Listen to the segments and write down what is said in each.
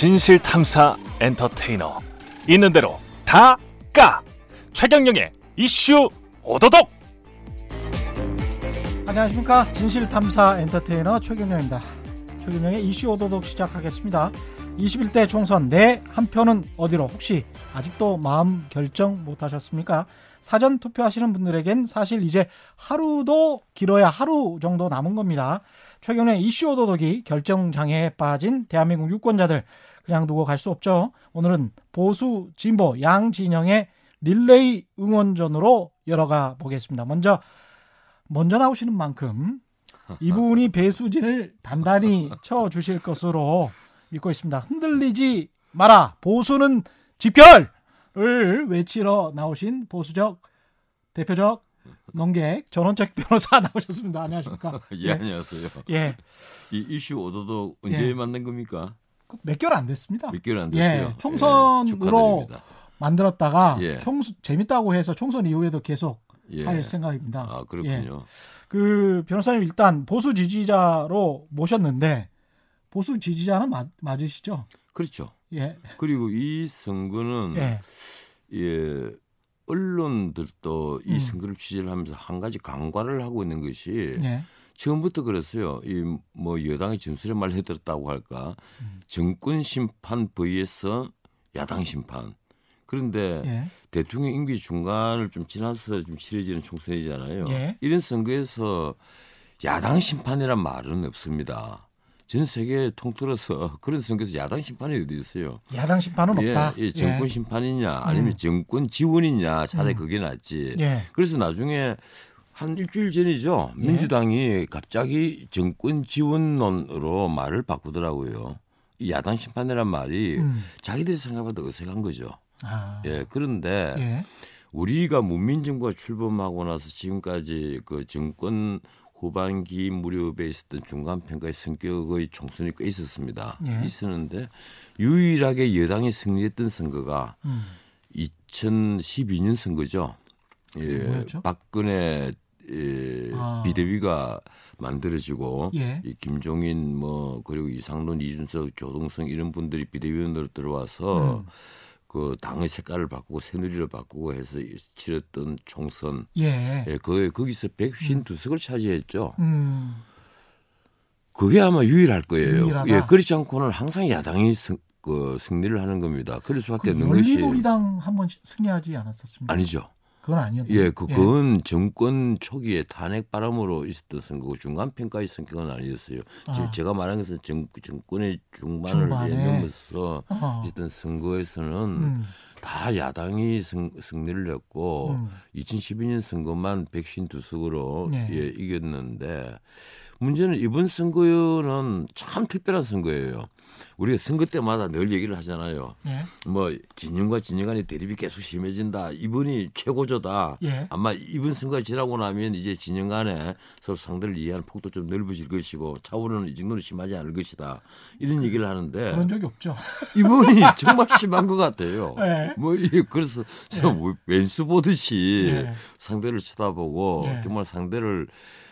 진실 탐사 엔터테이너. 있는 대로 다 까. 최경영의 이슈 오도독. 안녕하십니까. 진실 탐사 엔터테이너 최경영입니다. 최경영의 이슈 오도독 시작하겠습니다. 21대 총선 내한 표는 어디로? 혹시 아직도 마음 결정 못 하셨습니까? 사전 투표하시는 분들에겐 사실 이제 하루도 길어야 하루 정도 남은 겁니다. 최경영의 이슈 오도독이 결정장애에 빠진 대한민국 유권자들 그냥 두고 갈 수 없죠 오늘은 보수 진보 양 진영의 릴레이 응원전으로 열어가 보겠습니다 먼저 먼저 나오시는 만큼 이분이 배수진을 단단히 쳐 주실 것으로 믿고 있습니다. 흔들리지 마라. 보수는 집결을 외치러 나오신 보수적 대표적 농객 전원책 변호사 나오셨습니다. 안녕하십니까? 예, 안녕하세요. 예. 이 이슈 오도도 언제 예. 만든 겁니까? 몇 개월 안 됐습니다. 몇 개월 안 됐어요. 예, 총선으로 예. 만들었다가 예. 총수 재밌다고 해서 총선 이후에도 계속 예. 할 생각입니다. 아 예. 그렇군요. 그 변호사님 일단 보수 지지자로 모셨는데 보수 지지자는 맞, 맞으시죠? 그렇죠. 예. 그리고 이 선거는 예. 예, 언론들도 이 음. 선거를 취재를 하면서 한 가지 강과를 하고 있는 것이 예. 처음부터 그랬어요. 이 뭐 여당의 진술에 말 해들었다고 할까? 음. 정권 심판 vs 야당 심판. 그런데 예. 대통령 임기 중간을 좀 지나서 좀 치러지는 총선이잖아요. 예. 이런 선거에서 야당 심판이란 말은 없습니다. 전 세계 통틀어서 그런 선거에서 야당 심판이 어디 있어요? 야당 심판은 없다. 예, 예, 정권 심판이냐 아니면 음. 정권 지원이냐 차라리 음. 그게 낫지. 예. 그래서 나중에 한 일주일 전이죠. 민주당이 갑자기 정권 지원론으로 말을 바꾸더라고요. 이 야당 심판이란 말이 음. 자기들이 생각보다 어색한 거죠. 아. 예, 그런데 예. 우리가 문민정부가 출범하고 나서 지금까지 그 정권 후반기 무렵에 있었던 중간평가의 성격의 총선이 꽤 있었습니다. 예. 있었는데 유일하게 여당이 승리했던 선거가 음. 2012년 선거죠. 예, 뭐였죠? 박근혜 예, 아. 비대위가 만들어지고 예. 이 김종인 뭐 그리고 이상돈, 이준석, 조동성 이런 분들이 비대위원으로 들어와서 음. 그 당의 색깔을 바꾸고 새누리를 바꾸고 해서 치렀던 총선 예. 예, 그 거기서 152석을 차지했죠. 음. 그게 아마 유일할 거예요. 유일하다. 예, 그렇지 않고는 항상 야당이 승, 그 승리를 하는 겁니다. 그럴 수밖에 그 없는 것이 열린우리당 한번 승리하지 않았었습니까? 아니죠. 그건 아니었다. 예, 그, 그건 정권 초기에 탄핵 바람으로 있었던 선거고 중간 평가의 선거는 아니었어요. 아. 제가 말한 것은 정, 정권의 중반을 중반에. 예, 넘어서 어. 있었던 선거에서는 음. 다 야당이 승, 승리를 했고 음. 2012년 선거만 152석으로 네. 예, 이겼는데 문제는 이번 선거는 참 특별한 선거예요. 우리가 선거 때마다 늘 얘기를 하잖아요. 예. 뭐 진영과 진영 간의 대립이 계속 심해진다. 이분이 최고조다. 예. 아마 이번 선거가 지나고 나면 이제 진영 간에 서로 상대를 이해하는 폭도 좀 넓어질 것이고 차후로는 이 정도는 심하지 않을 것이다. 이런 얘기를 하는데 그런 적이 없죠. 이분이 정말 심한 것 같아요. 예. 뭐 이- 그래서 저 왼수 보듯이 예. 상대를 쳐다보고 예. 정말 상대를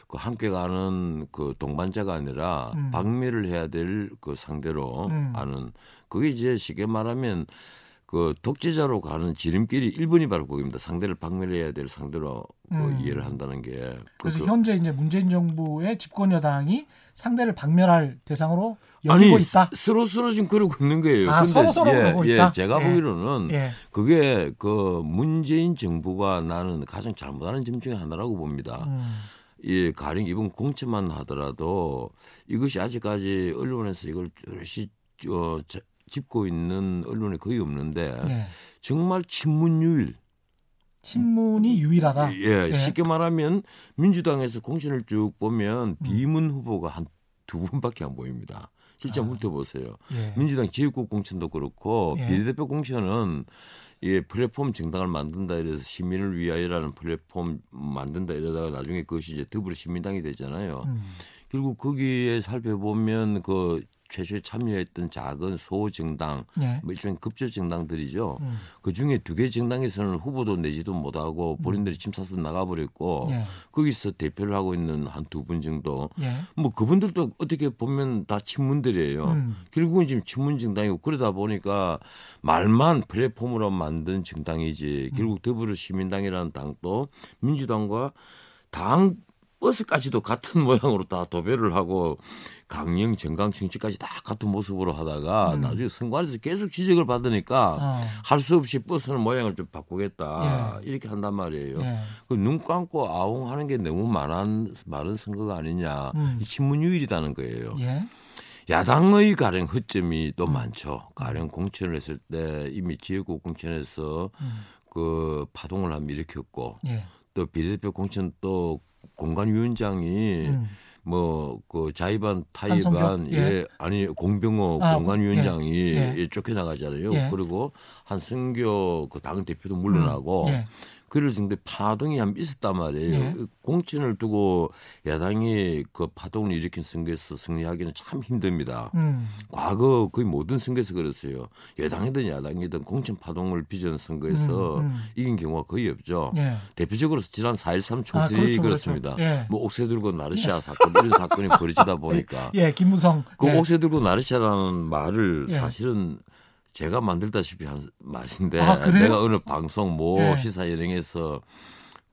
그 함께 가는 그 동반자가 아니라 음. 박멸을 해야 될 그 상대로 음. 아는 그게 이제 쉽게 말하면 그 독재자로 가는 지름길이 1번이 바로 그겁니다. 상대를 박멸해야 될 상대로 그 음. 이해를 한다는 게 그래서 그- 현재 이제 문재인 정부의 집권 여당이 상대를 박멸할 대상으로 아니 여기고 있다. 서로 서로 지금 그러고 있는 거예요. 아, 근데 서로 서로 예, 그러고 예, 있다? 제가 예. 보기로는 예. 그게 그 문재인 정부가 나는 가장 잘못하는 점 중에 하나라고 봅니다. 음. 예, 가령 이번 공천만 하더라도 이것이 아직까지 언론에서 이걸 여럿이 어, 자- 짚고 있는 언론이 거의 없는데 예. 정말 친문유일. 신문이 유일하다. 예, 예. 쉽게 말하면 민주당에서 공천을 쭉 보면 음. 비문 후보가 한 두 분밖에 안 보입니다. 실제 아. 훑어보세요. 예. 민주당 지역구 공천도 그렇고 예. 비례대표 공천은 예, 플랫폼 정당을 만든다 이래서 시민을 위하여라는 플랫폼 만든다 이러다가 나중에 그것이 이제 더불어 시민당이 되잖아요. 음. 결국 거기에 살펴보면 그 최초에 참여했던 작은 소정당, 예. 뭐 일종의 급조 정당들이죠. 음. 그 중에 두 개 정당에서는 후보도 내지도 못하고 본인들이 침사서 나가버렸고 예. 거기서 대표를 하고 있는 한 두 분 정도. 예. 뭐 그분들도 어떻게 보면 다 친문들이에요. 음. 결국은 지금 친문 정당이고 그러다 보니까 말만 플랫폼으로 만든 정당이지 결국 더불어시민당이라는 당도 민주당과 당 버스까지도 같은 모양으로 다 도배를 하고 강령 정강 정치까지 다 같은 모습으로 하다가 음. 나중에 선관에서 계속 지적을 받으니까 어. 할수 없이 버스는 모양을 좀 바꾸겠다 이렇게 한단 말이에요. 예. 그눈 감고 아웅하는 게 너무 많은 많은 선거가 아니냐. 음. 이 친문유일이라는 거예요. 예. 야당의 가령 허점이 또 많죠. 가령 공천을 했을 때 이미 지역구 공천에서 음. 그 파동을 한번 일으켰고 예. 또 비례대표 공천 또 공관위원장이 음. 뭐그 자의반? 타의반 예. 예. 아니 공병호 아, 공관위원장이 예. 예, 쫓겨나가잖아요. 예. 그리고 한성교 그 당 대표도 물러나고 예. 그럴 정도의 파동이 한번 있었단 말이에요. 예. 그 공천을 두고 야당이 그 파동을 일으킨 선거에서 승리하기는 참 힘듭니다. 음. 과거 거의 모든 선거에서 그랬어요. 여당이든 야당이든 공천 파동을 빚은 선거에서 음, 음. 이긴 경우가 거의 없죠. 예. 대표적으로 지난 4.13 아, 총선이 그렇죠, 그렇습니다. 그렇죠. 예. 뭐 옥새 들고 나르시아 사건 이런 사건이 벌어지다 보니까 예, 김무성. 그 예. 옥새 들고 나르시아라는 말을 예. 사실은 제가 만들다시피 한 말인데 아? 내가 어느 방송 모 예. 시사 예능에서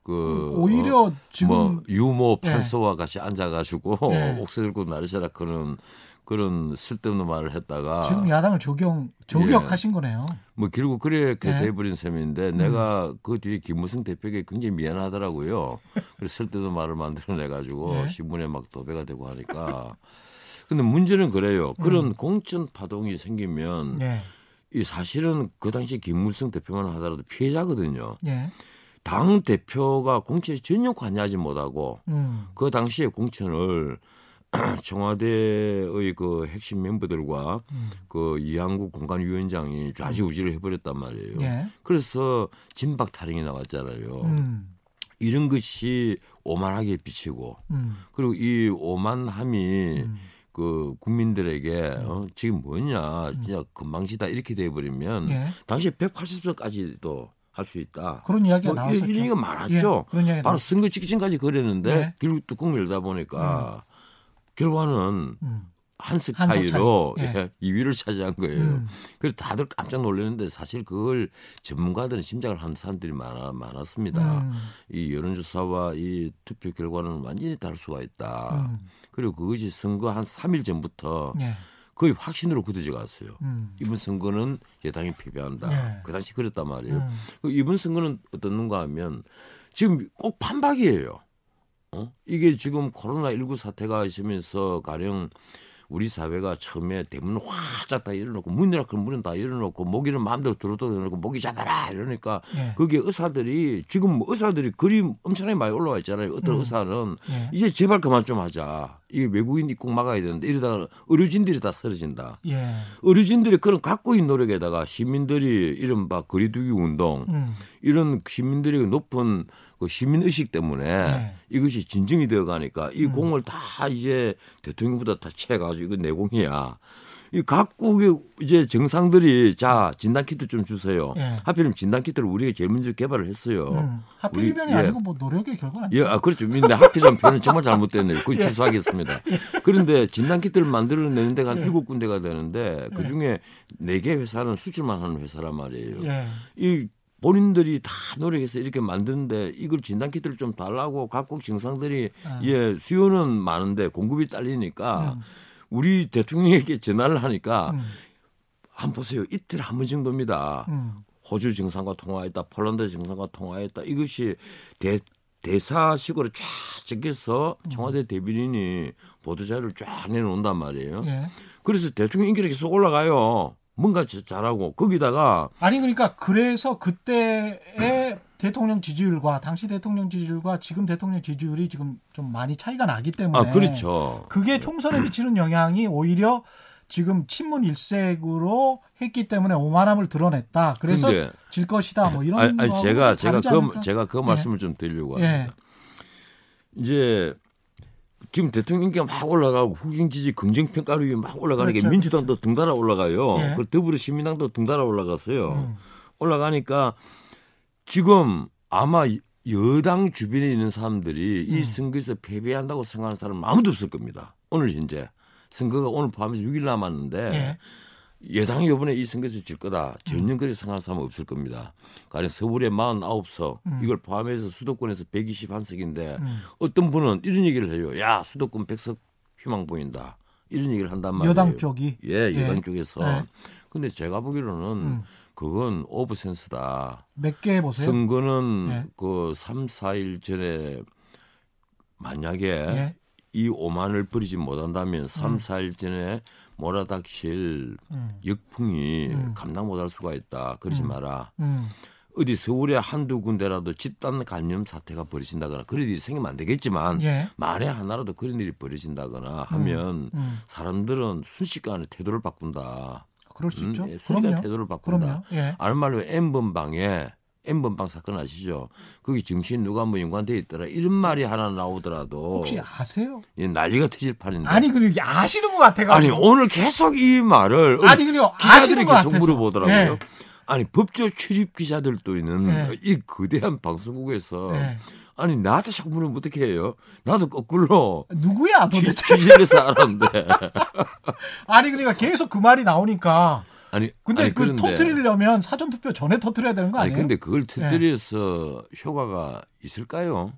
그 오히려 어, 지금 뭐 유모 예. 판서와 같이 앉아가지고 예. 옥새 들고 나르시아라 그런 그런 쓸데없는 말을 했다가 지금 야당을 조경 조격하신 거네요. 뭐 결국 그렇게 네. 돼버린 셈인데 내가 그 뒤에 김무성 대표에게 굉장히 미안하더라고요. 그래서 쓸데없는 말을 만들어내 가지고 네. 신문에 막 도배가 되고 하니까. 근데 문제는 그래요. 그런 공천 파동이 생기면 예. 이 사실은 그 당시 김무성 대표만 하더라도 피해자거든요. 예. 당 대표가 공천에 전혀 관여하지 못하고 음. 그 당시에 공천을 청와대의 그 핵심 멤버들과 음. 그 이항구 공관위원장이 좌지우지를 해버렸단 말이에요. 예. 그래서 진박 타령이 나왔잖아요. 음. 이런 것이 오만하게 비치고 음. 그리고 이 오만함이 음. 그 국민들에게 어, 지금 뭐냐 진짜 금방지다 이렇게 돼버리면 예. 당시에 180석까지도 할 수 있다. 그런 이야기가 뭐 나왔었죠. 이런 얘기가 많았죠. 예, 그런 이야기 바로 선거 직전까지 그랬는데 네. 결국 뚜껑 열다 보니까 결과는 음. 한석 한석 차이로 차이. 예. 예, 2위를 차지한 거예요. 음. 그래서 다들 깜짝 놀랐는데 사실 그걸 전문가들은 짐작을 한 사람들이 많아, 많았습니다. 음. 이 여론조사와 이 투표 결과는 완전히 다를 수가 있다. 음. 그리고 그것이 선거 한 3일 전부터 예. 거의 확신으로 굳어져 갔어요. 음. 이번 선거는 여당이 패배한다. 예. 그 당시 그랬단 말이에요. 음. 그 이번 선거는 어떻는가 하면 지금 꼭 판박이에요. 어? 이게 지금 코로나19 사태가 있으면서 가령 우리 사회가 처음에 대문 화짝 다 열어놓고 문이라 그 문은 다 열어놓고 모기는 마음대로 들어도 열어놓고 모기 잡아라 이러니까 예. 거기에 의사들이 지금 뭐 의사들이 그림 엄청나게 많이 올라와 있잖아요. 어떤 음. 의사는 예. 이제 제발 그만 좀 하자. 이게 외국인 입국 막아야 되는데 이러다가 의료진들이 다 쓰러진다. 예. 의료진들이 그런 각고인 노력에다가 시민들이 이른바 거리두기 운동 음. 이런 시민들의 높은 그 시민 의식 때문에 네. 이것이 진정이 되어 가니까 이 음. 공을 다 이제 대통령보다 다 채가지고 이거 내 공이야. 이 각국의 이제 정상들이 자 진단 키트 좀 주세요. 예. 하필이면 진단 키트를 우리가 제일 먼저 개발을 했어요. 음. 하필이면이 우리- 예. 아니고 뭐 노력의 결과 예, 아니에요. 아, 그렇죠. 근데 하필이면 표현은 정말 잘못됐네요. 예. 그걸 취소하겠습니다. 그런데 진단 키트를 만들어내는 데가 한 예. 일곱 군데가 되는데 그 중에 네 개 회사는 수출만 하는 회사란 말이에요. 예. 이 본인들이 다 노력해서 이렇게 만드는데 이걸 진단 키트를 좀 달라고 각국 정상들이 아. 예 수요는 많은데 공급이 딸리니까 음. 우리 대통령에게 전화를 하니까 음. 한번 보세요 이틀 한 번 정도입니다. 음. 호주 정상과 통화했다, 폴란드 정상과 통화했다. 이것이 대, 대사식으로 쫙 적혀서 음. 청와대 대변인이 보도자료를 쫙 내놓는단 말이에요. 예. 그래서 대통령 인기가 계속 올라가요. 뭔가 자- 잘하고 거기다가 아니 그러니까 그래서 그때의 대통령 지지율과 당시 대통령 지지율과 지금 대통령 지지율이 지금 좀 많이 차이가 나기 때문에 아 그렇죠. 그게 총선에 미치는 영향이 오히려 지금 친문 일색으로 했기 때문에 오만함을 드러냈다. 그래서 근데 질 것이다. 뭐 이런 아니, 아니 제가 제가 그 않을까? 제가 그 예. 말씀을 좀 드리려고 예. 합니다. 이제 지금 대통령 인기가 막 올라가고 후진 지지 긍정 평가율이 막 올라가니까 그렇죠, 민주당도 등달아 올라가요. 예. 그 더불어시민당도 등달아 올라갔어요. 음. 올라가니까 지금 아마 여당 주변에 있는 사람들이 음. 이 선거에서 패배한다고 생각하는 사람은 아무도 없을 겁니다. 오늘 현재 선거가 오늘 포함해서 6일 남았는데 예. 여당이 이번에 이 선거에서 질 거다. 전혀 그렇게 생각하는 사람은 없을 겁니다. 가령 서울에 49석 음. 이걸 포함해서 수도권에서 121석인데 음. 어떤 분은 이런 얘기를 해요. 야 수도권 100석 희망 보인다. 이런 얘기를 한단 말이에요. 여당 쪽이 예, 여당 예. 쪽에서. 네. 근데 제가 보기로는 음. 그건 오브센스다. 몇 개 보세요? 선거는 예. 그 3, 4일 전에 만약에 예. 이 오만을 버리지 못한다면 3, 음. 4일 전에 몰아닥칠 음. 역풍이 음. 감당 못할 수가 있다. 그러지 음. 마라. 음. 어디 서울에 한두 군데라도 집단 감염 사태가 벌어진다거나 그런 일이 생기면 안 되겠지만 예. 만에 하나라도 그런 일이 벌어진다거나 하면 음. 사람들은 순식간에 태도를 바꾼다. 그럴 수 음, 있죠. 예, 순식간에. 태도를 바꾼다. 그럼요. 예. 아는 말로 N번방에 N번방 사건 아시죠? 거기 정신 누가 뭐 연관돼 있더라. 이런 말이 하나 나오더라도 혹시 아세요? 예, 난리가 터질 판인데. 아니 그리고 이게 아시는 것 같아가지고. 아니, 오늘 계속 이 말을 아니 그리고 기자들이 계속 같아서. 물어보더라고요. 예. 아니 법조 출입 기자들도 있는 네. 이 거대한 방송국에서 예. 아니 나한테 자꾸 물으면 어떻게 해요? 나도 거꾸로 누구야 취- 도대체? 취재해서 알았는데 아니 그러니까 계속 그 말이 나오니까. 아니 근데 아니, 그 그런데- 터트리려면 사전 투표 전에 터트려야 되는 거 아니 아니에요? 근데 그걸 터뜨려서 효과가 있을까요?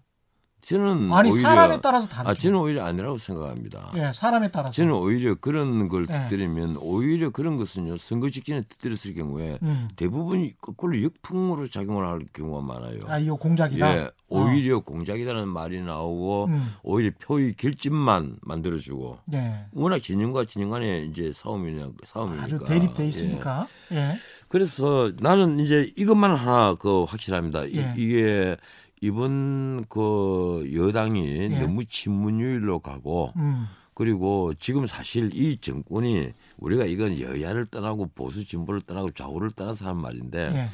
저는 아니 오히려 사람에 따라서 다르죠. 아 저는 오히려 아니라고 생각합니다. 예, 사람에 따라서. 저는 오히려 그런 걸 예. 터뜨리면 오히려 그런 것은요 선거 직전에 터뜨렸을 경우에 음. 대부분 거꾸로 역풍으로 작용을 할 경우가 많아요. 아 이거 공작이다. 예, 오히려 공작이라는 말이 나오고 음. 오히려 표의 결집만 만들어주고 예. 워낙 진영과 진영 간의 이제 싸움이냐 싸움이니까 아주 대립돼 예. 있으니까. 예. 그래서 나는 이제 이것만 하나 그 확실합니다. 이- 예. 이게 이번 그 여당이 예. 너무 친문율로 가고 음. 그리고 지금 사실 이 정권이 우리가 이건 여야를 떠나고 보수 진보를 떠나고 좌우를 떠나서 하는 말인데 예.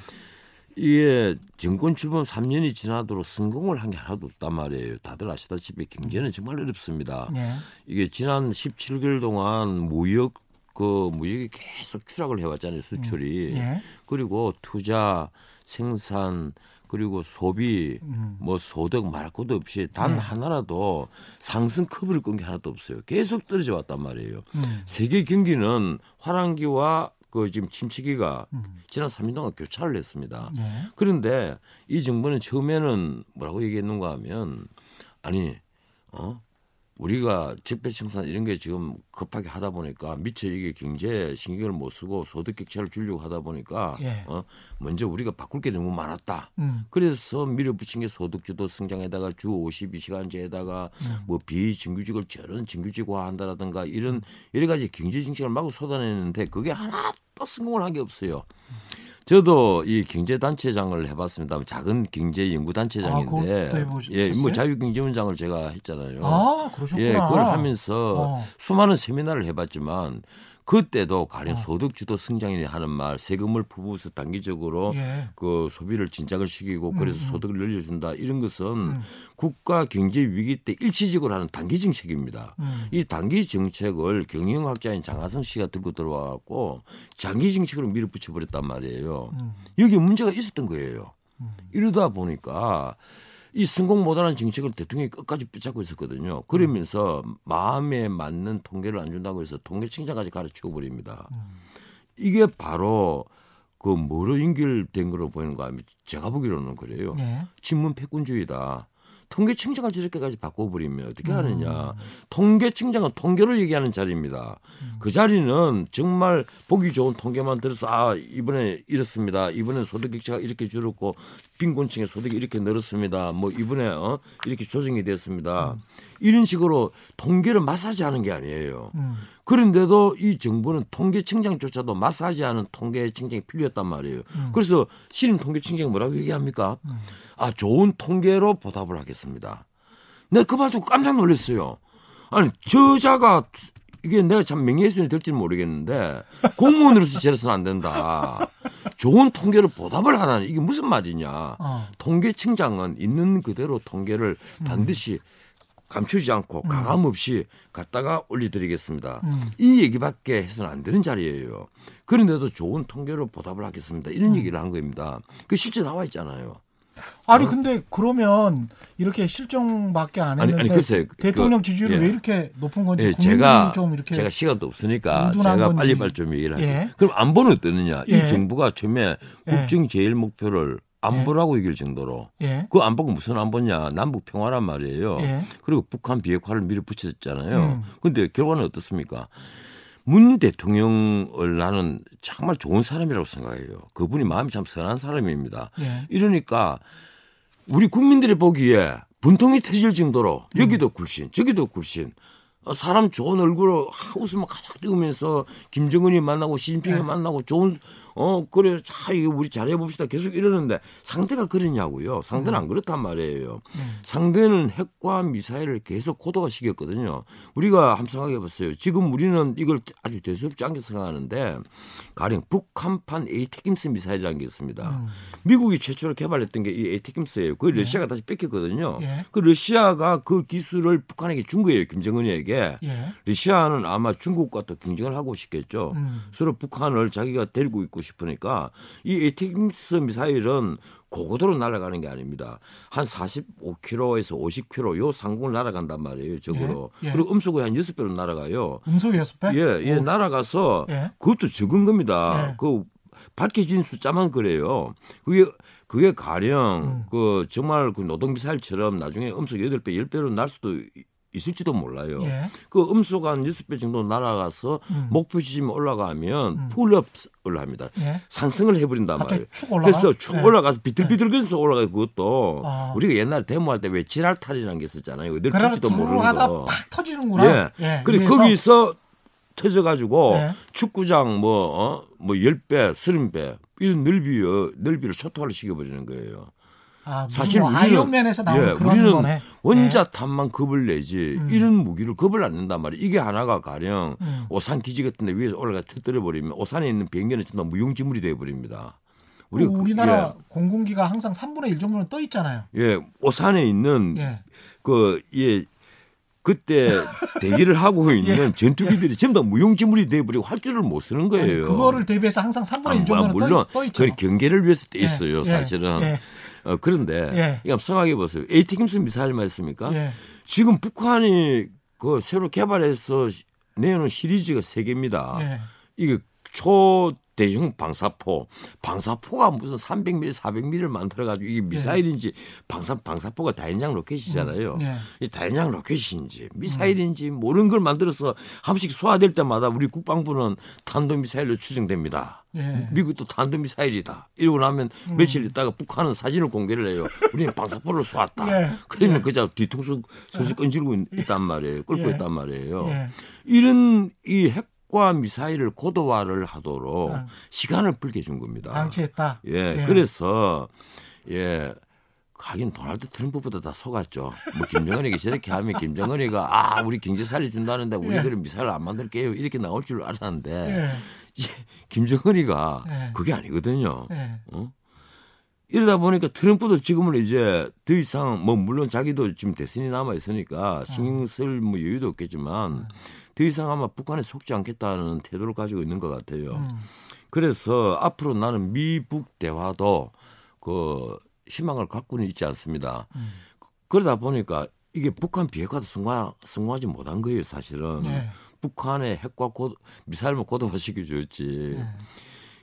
이게 정권 출범 3년이 지나도록 성공을 한 게 하나도 없단 말이에요. 다들 아시다시피 경제는 정말 어렵습니다. 예. 이게 지난 17개월 동안 무역 그 무역이 계속 추락을 해왔잖아요. 수출이 예. 그리고 투자, 생산 그리고 소비 음. 뭐 소득 말할 것도 없이 단 네. 하나라도 상승 커브를 끈 게 하나도 없어요. 계속 떨어져 왔단 말이에요. 음. 세계 경기는 화랑기와 그 지금 침체기가 음. 지난 3년 동안 교차를 했습니다. 예. 그런데 이 정부는 처음에는 뭐라고 얘기했는가 하면 아니 어 우리가 적폐청산 이런 게 지금 급하게 하다 보니까 미처 이게 경제 신경을 못 쓰고 소득 격차를 줄려고 하다 보니까 예. 어 먼저 우리가 바꿀 게 너무 많았다. 음. 그래서 밀어붙인 게 소득주도 성장에다가 주 52시간제에다가 음. 뭐 비정규직을 저런 정규직화한다라든가 이런 여러 가지 경제 정책을 마구 쏟아내는데 그게 하나 도 성공을 한 게 없어요. 저도 이 경제단체장을 해봤습니다. 작은 아, 경제연구단체장인데, 해보셨어요? 예, 뭐 자유경제원장을 제가 했잖아요. 아 그러셨구나. 예, 그걸 하면서 어. 수많은 세미나를 해봤지만 그때도 가령 어. 소득주도 성장이라 하는 말, 세금을 부부서 단기적으로 예. 그 소비를 진작을 시키고 음, 그래서 음. 소득을 늘려준다 이런 것은 음. 국가 경제 위기 때 일시적으로 하는 단기 정책입니다. 음. 이 단기 정책을 경영학자인 장하성 씨가 들고 들어와 갖고 장기 정책으로 밀어붙여 버렸단 말이에요. 음. 여기 문제가 있었던 거예요. 음. 이러다 보니까 이 성공 못하는 정책을 대통령이 끝까지 붙잡고 있었거든요. 그러면서 마음에 맞는 통계를 안 준다고 해서 통계 청자까지 가르치고 버립니다. 음. 이게 바로 그 뭐로 연결된 거로 보이는 거 아니면 제가 보기로는 그래요. 예. 친문 패권주의다. 통계청장을 저렇게까지 바꿔버리면 어떻게 음. 하느냐. 통계청장은 통계를 얘기하는 자리입니다. 음. 그 자리는 정말 보기 좋은 통계만 들어서 아 이번에 이렇습니다. 이번에 소득 격차가 이렇게 줄었고 빈곤층의 소득이 이렇게 늘었습니다. 뭐 이번에 어 이렇게 조정이 됐습니다. 이런 식으로 통계를 마사지하는 게 아니에요. 음. 그런데도 이 정부는 통계청장조차도 마사지하는 통계청장이 필요했단 말이에요. 음. 그래서 신임 통계청장이 뭐라고 얘기합니까? 음. 아 좋은 통계로 보답을 하겠습니다. 내가 그말 듣고 깜짝 놀랐어요. 아니 저자가 이게 내가 참 명예훼손이 될지는 모르겠는데 공무원으로서 저래서는 안 된다. 좋은 통계로 보답을 하다니 이게 무슨 말이냐. 어. 통계청장은 있는 그대로 통계를 음. 반드시 감추지 않고 가감 없이 갖다가 올려드리겠습니다. 음. 이 얘기밖에 해서는 안 되는 자리예요. 그런데도 좋은 통계로 보답을 하겠습니다. 이런 음. 얘기를 한 겁니다. 그 실제 나와 있잖아요. 아니 근데 그러면 이렇게 실정밖에 안 아니, 했는데 아니, 글쎄요. 대통령 그, 지지율이 예. 왜 이렇게 높은 건지 예, 제가 좀 이렇게 제가 시간도 없으니까 제가 건지. 빨리빨리 좀 얘기를 할게요. 예. 그럼 안보는 어떠느냐? 예. 이 정부가 처음에 예. 국정 제일 목표를 안보라고 정도로 예. 그 안보가 무슨 안보냐? 남북 평화란 말이에요. 예. 그리고 북한 비핵화를 밀어붙였잖아요. 음. 근데 결과는 어떻습니까? 문 대통령을 나는 정말 좋은 사람이라고 생각해요. 그분이 마음이 참 선한 사람입니다. 예. 이러니까 우리 국민들이 보기에 분통이 터질 정도로 음. 여기도 굴신, 저기도 굴신. 어, 사람 좋은 얼굴로 하, 웃으면 가득 띄우면서 김정은이 만나고 시진핑이 네. 만나고 좋은 어 그래 자 이거 우리 잘해 봅시다 계속 이러는데 상대가 그러냐고요 상대는 안 그렇단 말이에요 음. 상대는 핵과 미사일을 계속 고도화 시켰거든요 우리가 한번 생각해 봤어요 지금 우리는 이걸 아주 대수롭지 않게 생각하는데 가령 북한판 ATACMS 미사일이라는 게 있습니다 음. 미국이 최초로 개발했던 게 이 ATACMS예요 그 러시아가 다시 뺏겼거든요 예. 그 러시아가 그 기술을 북한에게 준 거예요 김정은이에게 예. 러시아는 아마 중국과 또 경쟁을 하고 싶겠죠. 음. 서로 북한을 자기가 데리고 있고 싶으니까 이 ATACMS 미사일은 고고도로 날아가는 게 아닙니다. 한 45km에서 50km 요 상공을 날아간단 말이에요. 적으로. 예, 예. 그리고 음속이 한 6배로 날아가요. 음속 여섯 배? 예, 예, 오. 날아가서 예. 그것도 적은 겁니다. 예. 그 밝혀진 숫자만 그래요. 그게 그게 가령 음. 그 정말 그 노동 미사일처럼 나중에 음속 8배, 10배로 날 수도 이- 있을지도 몰라요. 예. 그 음속 한 6배 정도 날아가서 음. 목표 지점에 올라가면 음. pull-up을 합니다. 예. 상승을 해버린단 말이에요. 축. 그래서 쭉 예. 올라가서 비틀비틀거리면서 올라가요. 그것도 아. 우리가 옛날에 데모할 때 왜 지랄탄이라는 게 있었잖아요. 어딜 튈지도 모르는 거. 팍 터지는구나. 예. 예. 위에서. 거기서 터져가지고 예. 축구장 뭐, 어? 뭐 10배, 30배 이런 넓이, 넓이를 초토화를 시켜버리는 거예요. 아, 사실 뭐 우리는 아이언맨에서 나오는 예, 우리는 거네. 원자 탄만 겁을 내지 음. 이런 무기를 겁을 안 낸단 말이에요. 이게 하나가 가령 음. 오산 기지 같은 데 위에서 올라가 터뜨려 버리면 오산에 있는 비행기는 전부 무용지물이 돼 버립니다. 우리 그- 우리나라 공군기가 항상 3분의 1 정도는 떠 있잖아요. 예, 예, 오산에 있는 예. 그 예. 그때 대기를 하고 있는 전투기들이 전부 다 무용지물이 돼버리고 활주를 못 쓰는 예. 아니, 거예요. 그거를 대비해서 항상 3분의 1 아, 정도는 물론 떠, 떠 있죠. 그 경계를 위해서 돼 예, 있어요, 예, 사실은. 예. 어, 그런데 예. 이거 생각해 보세요. 에이티킴스 미사일만 있습니까? 예. 지금 북한이 그 새로 개발해서 내놓은 시리즈가 세 개입니다. 예. 이게 초 대형 방사포, 방사포가 무슨 300mm, 400mm를 만들어 가지고 이게 미사일인지 방사 방사포가 다연장 로켓이잖아요. 음, 예. 이 다연장 로켓인지 미사일인지 모르는 걸 만들어서 한 번씩 쏴 댈 때마다 우리 국방부는 탄도 미사일로 추정됩니다. 예. 미국도 탄도 미사일이다. 이러고 나면 며칠 있다가 북한은 사진을 공개를 해요. 우리는 방사포를 쏘았다. 예. 그러면 예. 그저 뒤통수 서서 끈질고 있단 말이에요. 끌고 예. 있단 말이에요. 예. 이런 이 핵 과 미사일을 고도화를 하도록 아. 시간을 벌게 준 겁니다. 방치했다. 예, 예. 그래서 예. 하긴 도널드 트럼프보다 다 속았죠. 뭐 김정은에게 저렇게 하면 김정은이가 아 우리 경제 살려준다는데 우리들은 미사일 안 만들게요 이렇게 나올 줄 알았는데 예. 이제 김정은이가 예. 그게 아니거든요. 예. 어? 이러다 보니까 트럼프도 지금은 이제 더 이상 뭐 물론 자기도 지금 대선이 남아 있으니까 신경 쓸 뭐 여유도 없겠지만 더 이상 아마 북한에 속지 않겠다는 태도를 가지고 있는 것 같아요. 음. 그래서 앞으로 나는 미북 대화도 그 희망을 갖고는 있지 않습니다. 음. 그러다 보니까 이게 북한 비핵화도 성공, 성공하지 못한 거예요, 사실은. 예. 북한의 핵과 고, 미사일만 고도화 시켜줬지. 예.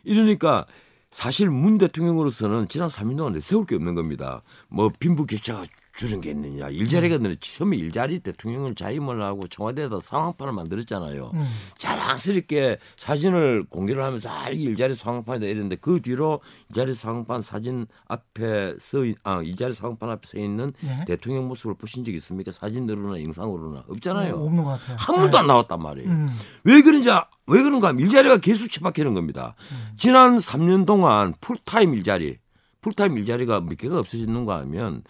이러니까 사실 문 대통령으로서는 지난 3년 동안 내세울 게 없는 겁니다. 뭐 빈부 격차가 줄은 게 있느냐. 일자리가 음. 늘 처음에 일자리 대통령을 자임을 하고 청와대에다 상황판을 만들었잖아요. 음. 자랑스럽게 사진을 공개를 하면서 아, 이게 일자리 상황판이다 이랬는데 그 뒤로 일자리 상황판 사진 앞에 서, 있- 아, 일자리 상황판 앞에 서 있는 예. 대통령 모습을 보신 적 있습니까? 사진으로나 영상으로나 없잖아요. 어, 없는 것 같아요. 한 번도 예. 안 나왔단 말이에요. 음. 왜 그런지 아- 왜 그런가 하면 일자리가 계속 처박히는 겁니다. 지난 3년 동안 풀타임 일자리, 풀타임 일자리가 몇 개가 없어졌는가 하면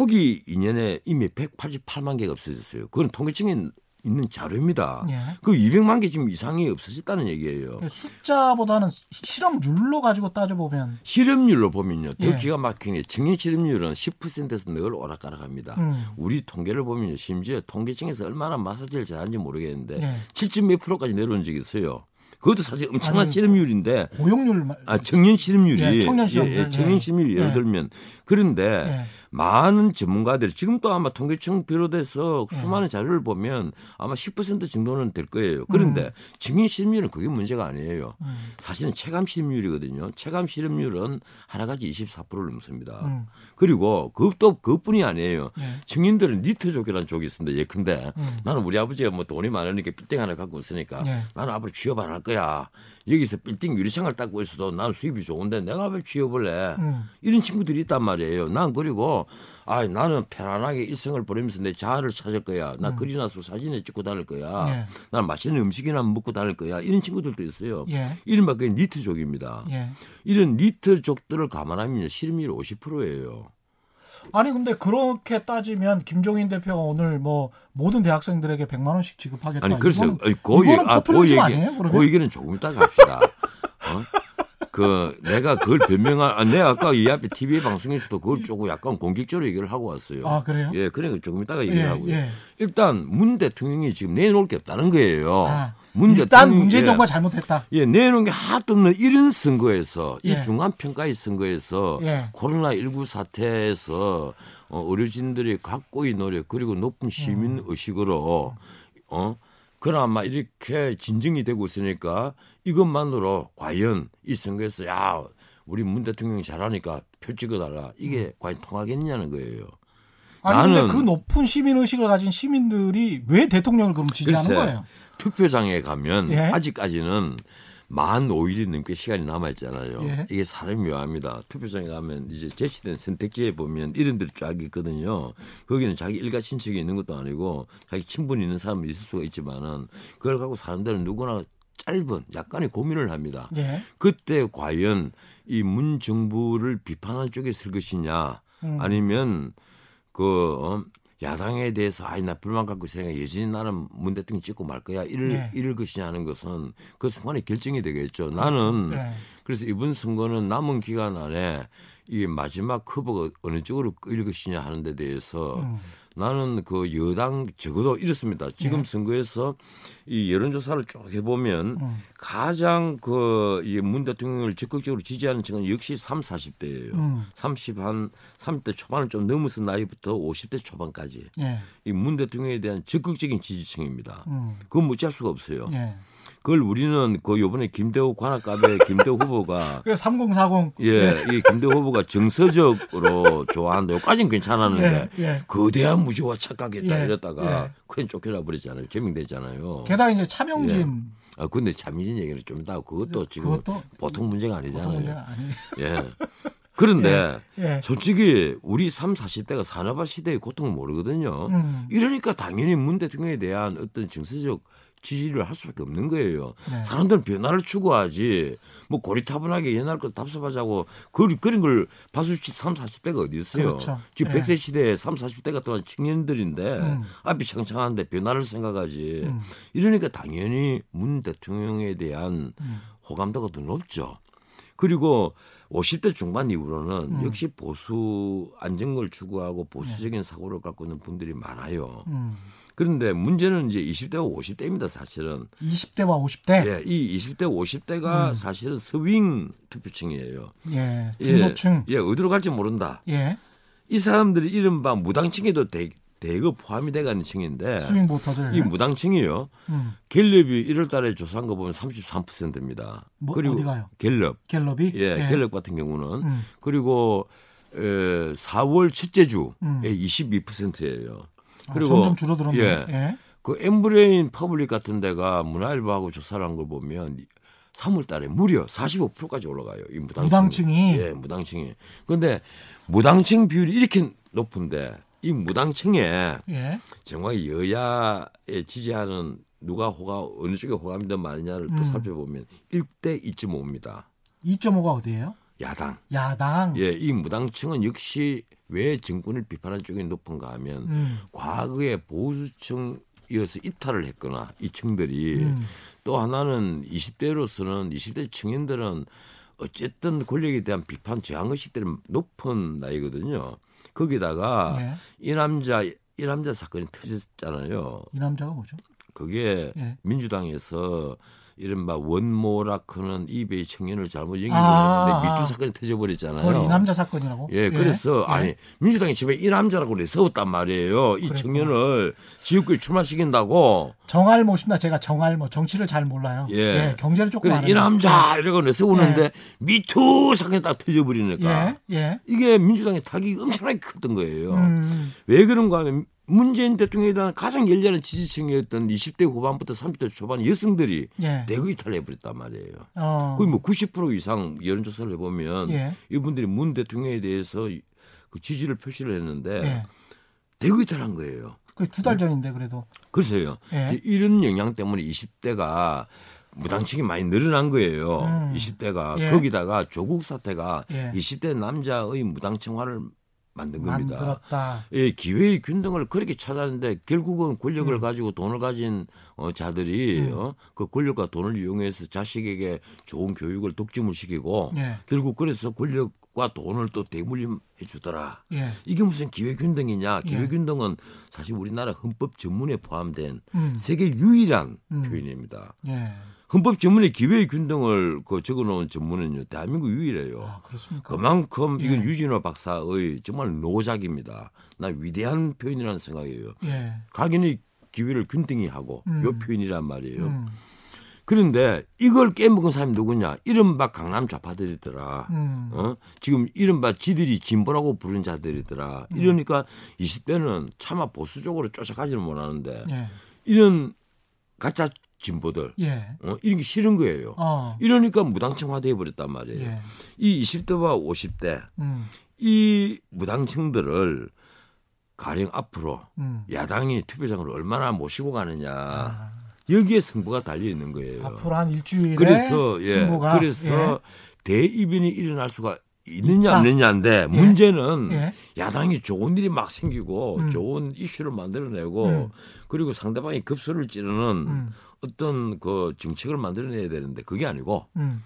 초기 2년에 이미 188만 개가 없어졌어요. 그건 통계청이 있는 자료입니다. 예. 그 200만 개 지금 이상이 없어졌다는 얘기예요. 숫자보다는 실험률로 가지고 따져보면 실업률로 보면요. 더 예. 기가 막히게 청년 실업률은 10%에서 늘 오락가락합니다. 음. 우리 통계를 보면요. 심지어 통계청에서 얼마나 마사지를 잘하는지 모르겠는데 예. 7. 몇 프로까지 내려온 적이 있어요. 그것도 사실 엄청난 아니, 실업률인데 고용률 말- 아, 청년 실업률이 예, 청년 실업률, 예, 예, 청년 예. 예를 예. 들면 그런데 예. 많은 전문가들이 지금 또 아마 통계청 비롯해서 예. 수많은 자료를 보면 아마 10% 정도는 될 거예요. 그런데 청년 실업률은 그게 문제가 아니에요. 음. 사실은 체감 실업률이거든요. 체감 실업률은 하나같이 24%를 넘습니다. 음. 그리고 그것도 그것뿐이 아니에요. 예. 청년들은 니트족이라는 쪽이 있습니다. 예컨대 음. 나는 우리 아버지가 뭐 돈이 많으니까 빌딩 하나 갖고 있으니까 예. 나는 앞으로 취업 안 할 거야. 여기서 빌딩 유리창을 닦고 있어도 나는 수입이 좋은데 내가 왜 취업을 해? 음. 이런 친구들이 있단 말이에요. 난 그리고 아 나는 편안하게 일생을 보내면서 내 자아를 찾을 거야. 나 그리나서 사진을 찍고 다닐 거야. 음. 예. 난 맛있는 음식이나 먹고 다닐 거야. 이런 친구들도 있어요. 예. 이른바 그게 니트족입니다. 예. 이런 니트족들을 감안하면 실업률 50%예요. 아니 근데 그렇게 따지면 김종인 대표가 오늘 뭐 모든 대학생들에게 100만 원씩 지급하겠다. 아니 그래서 그 얘기, 이거는 아, 그 얘기, 아니에요? 그러면? 그 얘기는 조금 이따 갑시다. 어? 그 내가 그걸 변명할, 아, 내가 아까 이 앞에 TV 방송에서도 그걸 조금 약간 공격적으로 얘기를 하고 왔어요. 아 그래요? 예, 그러니까 조금 이따가 얘기를 예, 하고요. 예. 일단 문 대통령이 지금 내놓을 게 없다는 거예요. 아, 문 일단 문재인 예. 정부가 잘못했다. 예, 내놓은 게 하나도 없는 이런 선거에서 예. 이 중간 평가의 선거에서 예. 코로나 19 사태에서 어, 의료진들이 각고의 노력 그리고 높은 시민 음. 의식으로 어 그나마 이렇게 진정이 되고 있으니까 이것만으로 과연 이 선거에서 야 우리 문 대통령이 잘하니까 표 찍어달라 이게 과연 통하겠느냐는 거예요. 아니 근데 나는- 그 높은 시민 의식을 가진 시민들이 왜 대통령을 그럼 지지하는 글쎄, 거예요? 투표장에 가면 예. 아직까지는 만 5일이 넘게 시간이 남아 있잖아요. 예. 이게 사람이 묘합니다. 투표장에 가면 이제 제시된 선택지에 보면 이름들이 쫙 있거든요. 거기는 자기 일가 친척이 있는 것도 아니고 자기 친분이 있는 사람이 있을 수가 있지만은 그걸 갖고 사람들은 누구나 짧은 약간의 고민을 합니다. 예. 그때 과연 이 문 정부를 비판하는 쪽에 설 것이냐 음. 아니면 그 어, 야당에 대해서 아이 나 불만 갖고 있으니까 여전히 나는 문 대통령 찍고 말 거야 이럴 예. 이럴 것이냐 하는 것은 그 순간에 결정이 되겠죠. 나는 예. 그래서 이번 선거는 남은 기간 안에 이 마지막 커버가 어느 쪽으로 끌 것이냐 하는 데 대해서 음. 나는 그 여당 적어도 이렇습니다. 지금 예. 선거에서 이 여론조사를 쭉 해보면 음. 가장 그문 대통령을 적극적으로 지지하는 층은 역시 3, 40대예요. 음. 30, 한 30대 초반을 좀 넘어서 나이부터 50대 초반까지 예. 이문 대통령에 대한 적극적인 지지층입니다. 음. 그건 묻지할 수가 없어요. 예. 그걸 우리는 그 요번에 김대호 관악갑의 김대호 후보가 그래서 3040 예, 이 김대호 후보가 정서적으로 좋아한다. 여기까지는 괜찮았는데 예, 예. 거대한 무지와 착각했다 예, 이랬다가 예. 그냥 쫓겨나 버렸잖아요. 제명됐잖아요. 게다가 이제 차명진 아 근데 참이진 얘기를 좀 이따 그것도 지금 그것도 보통 문제가 보통 아니잖아요. 문제가 아니. 예. 그런데 예. 솔직히 우리 3, 40대가 산업화 시대의 고통을 모르거든요. 음. 이러니까 당연히 문 대통령에 대한 어떤 정서적 지지를 할 수밖에 없는 거예요. 네. 사람들은 변화를 추구하지 뭐 고리타분하게 옛날 것 답습하자고 그, 그런 걸 봐주지 3, 40대가 어디 있어요. 그렇죠. 지금 예. 100세 시대에 3, 40대 같은 건 청년들인데 음. 앞이 창창한데 변화를 생각하지. 음. 이러니까 당연히 문 대통령에 대한 음. 호감도가 더 높죠. 그리고 50대 중반 이후로는 음. 역시 보수 안정을 추구하고 보수적인 사고를 갖고 있는 분들이 많아요. 음. 그런데 문제는 이제 20대와 50대입니다, 사실은. 20대와 50대. 예, 이 20대, 50대가 음. 사실은 서윙 투표층이에요. 예. 중도층. 예, 예, 어디로 갈지 모른다. 예. 이 사람들이 이른바 무당층에도 대, 대거 포함이 돼가는 층인데 스윙. 이 무당층이요. 음. 갤럽이 1월 달에 조사한 거 보면 33%입니다. 뭐, 그리고 어디가요? 갤럽. 갤럽이 예, 갤럽 같은 경우는 음. 그리고 에, 4월 첫째 주에 음. 22%예요. 아, 점점 줄어들었네요. 예, 예. 그 엠브레인 퍼블릭 같은 데가 문화일보하고 조사를 한 걸 보면 3월 달에 무려 45%까지 올라가요. 이 무당층이. 무당층이? 예, 무당층이. 그런데 무당층 비율이 이렇게 높은데 이 무당층에 예. 정말 여야에 지지하는 누가 호가 어느 쪽에 호감이 더 많으냐를 또 음. 살펴보면 1대 2.5입니다. 2.5가 어디예요? 야당. 야당. 예, 이 무당층은 역시 왜 정권을 비판하는 쪽이 높은가 하면 음. 과거에 보수층 이어서 이탈을 했거나 이 층들이 음. 또 하나는 20대로서는 20대 청년들은 어쨌든 권력에 대한 비판 저항 의식들이 높은 나이거든요. 거기다가 예. 이 남자 이 남자 사건이 터졌잖아요. 이 남자가 뭐죠? 그게 예. 민주당에서 이른바 원모라크는 이베이 청년을 잘못 연결을 아, 했는데 아. 미투 사건이 터져버렸잖아요. 그걸 이 남자 사건이라고? 예, 그래서 예. 아니 민주당이 집에 이 남자라고 그래 세웠단 말이에요. 이 그랬구나. 청년을 지역구에 출마시킨다고. 정알모십니다. 제가 정알모 정치를 잘 몰라요. 예. 경제를 조금 그래. 이 남자 이러고 내 세우는데 예. 미투 사건이 딱 터져버리니까 예, 예. 이게 민주당의 타격이 엄청나게 컸던 거예요. 음, 왜 그런가 하면 문재인 대통령에 대한 가장 열렬한 지지층이었던 20대 후반부터 30대 초반 여성들이 예. 대거 이탈해버렸단 말이에요. 어, 거의 뭐 90% 이상 여론조사를 해보면 예. 이분들이 문 대통령에 대해서 그 지지를 표시를 했는데 예. 대거 이탈한 거예요. 그 두 달 전인데 그래도. 글쎄요. 예. 이런 영향 때문에 20대가 무당층이 많이 늘어난 거예요. 음. 20대가 예. 거기다가 조국 사태가 예. 20대 남자의 무당층화를 만든 겁니다. 만들었다. 예, 기회의 균등을 그렇게 찾았는데 결국은 권력을 음. 가지고 돈을 가진 어, 자들이 음. 어, 그 권력과 돈을 이용해서 자식에게 좋은 교육을 독점을 시키고 예. 결국 그래서 권력과 돈을 또 대물림 해 주더라. 예. 이게 무슨 기회균등이냐? 예. 기회균등은 사실 우리나라 헌법 전문에 포함된 음. 세계 유일한 음. 표현입니다. 예. 헌법 전문에 기회균등을 그 적어놓은 전문은요 대한민국 유일해요. 아, 그렇습니까? 그만큼 이건 예. 유진호 박사의 정말 노작입니다. 나 위대한 표현이라는 생각이에요. 예. 각인의 기회를 균등히 하고 음. 요 표현이란 말이에요. 음. 그런데 이걸 깨먹은 사람이 누구냐? 이른바 강남 좌파들이더라. 음. 어? 지금 이른바 지들이 진보라고 부른 자들이더라. 음. 이러니까 20대는 차마 보수적으로 쫓아가지는 못하는데 예. 이런 가짜 진보들 예. 어? 이런 게 싫은 거예요. 어. 이러니까 무당층화돼 버렸단 말이에요. 예. 이 20대와 50대 음. 이 무당층들을 가령 앞으로 음. 야당이 투표장을 얼마나 모시고 가느냐 아, 여기에 승부가 달려 있는 거예요. 앞으로 한 일주일에 그래서 예, 승부가 그래서 예. 대이변이 일어날 수가 있느냐. 없느냐인데 문제는 예. 야당이 좋은 일이 막 생기고 음. 좋은 이슈를 만들어내고 음. 그리고 상대방이 급소를 찌르는 음. 어떤 그 정책을 만들어내야 되는데 그게 아니고 음.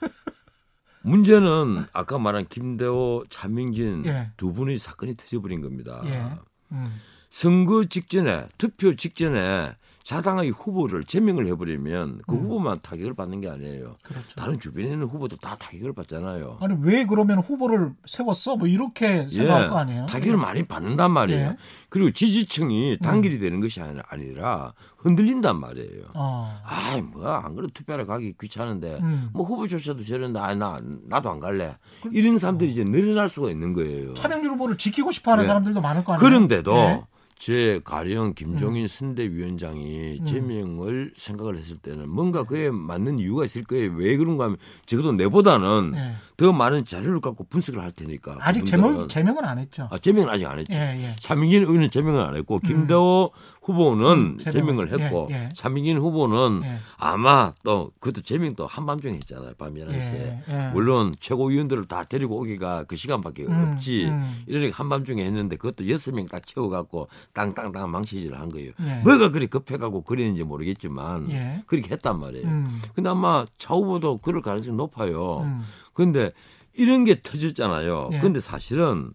문제는 아까 말한 김대호, 차명진 예. 두 분의 사건이 터져버린 겁니다. 예. 음. 선거 직전에 투표 직전에 자당의 후보를 제명을 해버리면 그 음. 후보만 타격을 받는 게 아니에요. 그렇죠. 다른 주변에 있는 후보도 다 타격을 받잖아요. 아니 왜 그러면 후보를 세웠어? 뭐 이렇게 생각할 거 아니에요? 예. 타격을 많이 받는단 말이에요. 예. 그리고 지지층이 단결이 되는 것이 아니- 아니라 흔들린단 말이에요. 어. 아이 뭐안 그래도 투표하러 가기 귀찮은데 음. 뭐 후보조차도 저런데 아, 나 나도 안 갈래. 이런 사람들이 이제 늘어날 수가 있는 거예요. 차명률 후보를 지키고 싶어하는 예. 사람들도 많을 거 아니에요? 그런데도 예. 제 가령 김종인 선대위원장이 음. 제명을 생각을 했을 때는 뭔가 그에 맞는 이유가 있을 거예요. 왜 그런가 하면 적어도 내보다는 예. 더 많은 자료를 갖고 분석을 할 테니까. 아직. 제명 제명은 안 했죠. 아, 제명은 아직 안 했죠. 예, 예. 차민긴 의원은 제명을 안 했고 김대호 후보는 음, 제명을 제명을, 했고 예, 예. 차민긴 후보는 예. 아마 또 그것도 제명도 한밤중에 했잖아요. 밤 11시에. 예, 예. 물론 최고위원들을 다 데리고 오기가 그 시간밖에 음, 없지. 음. 이러니까 한밤중에 했는데 그것도 여섯 명 딱 채워갖고 땅땅땅 망치질을 한 거예요. 예. 뭐가 그리 급해가고 그랬는지 모르겠지만 예. 그렇게 했단 말이에요. 음. 근데 아마 차 후보도 그럴 가능성이 높아요. 음. 근데 이런 게 터졌잖아요. 예. 근데 사실은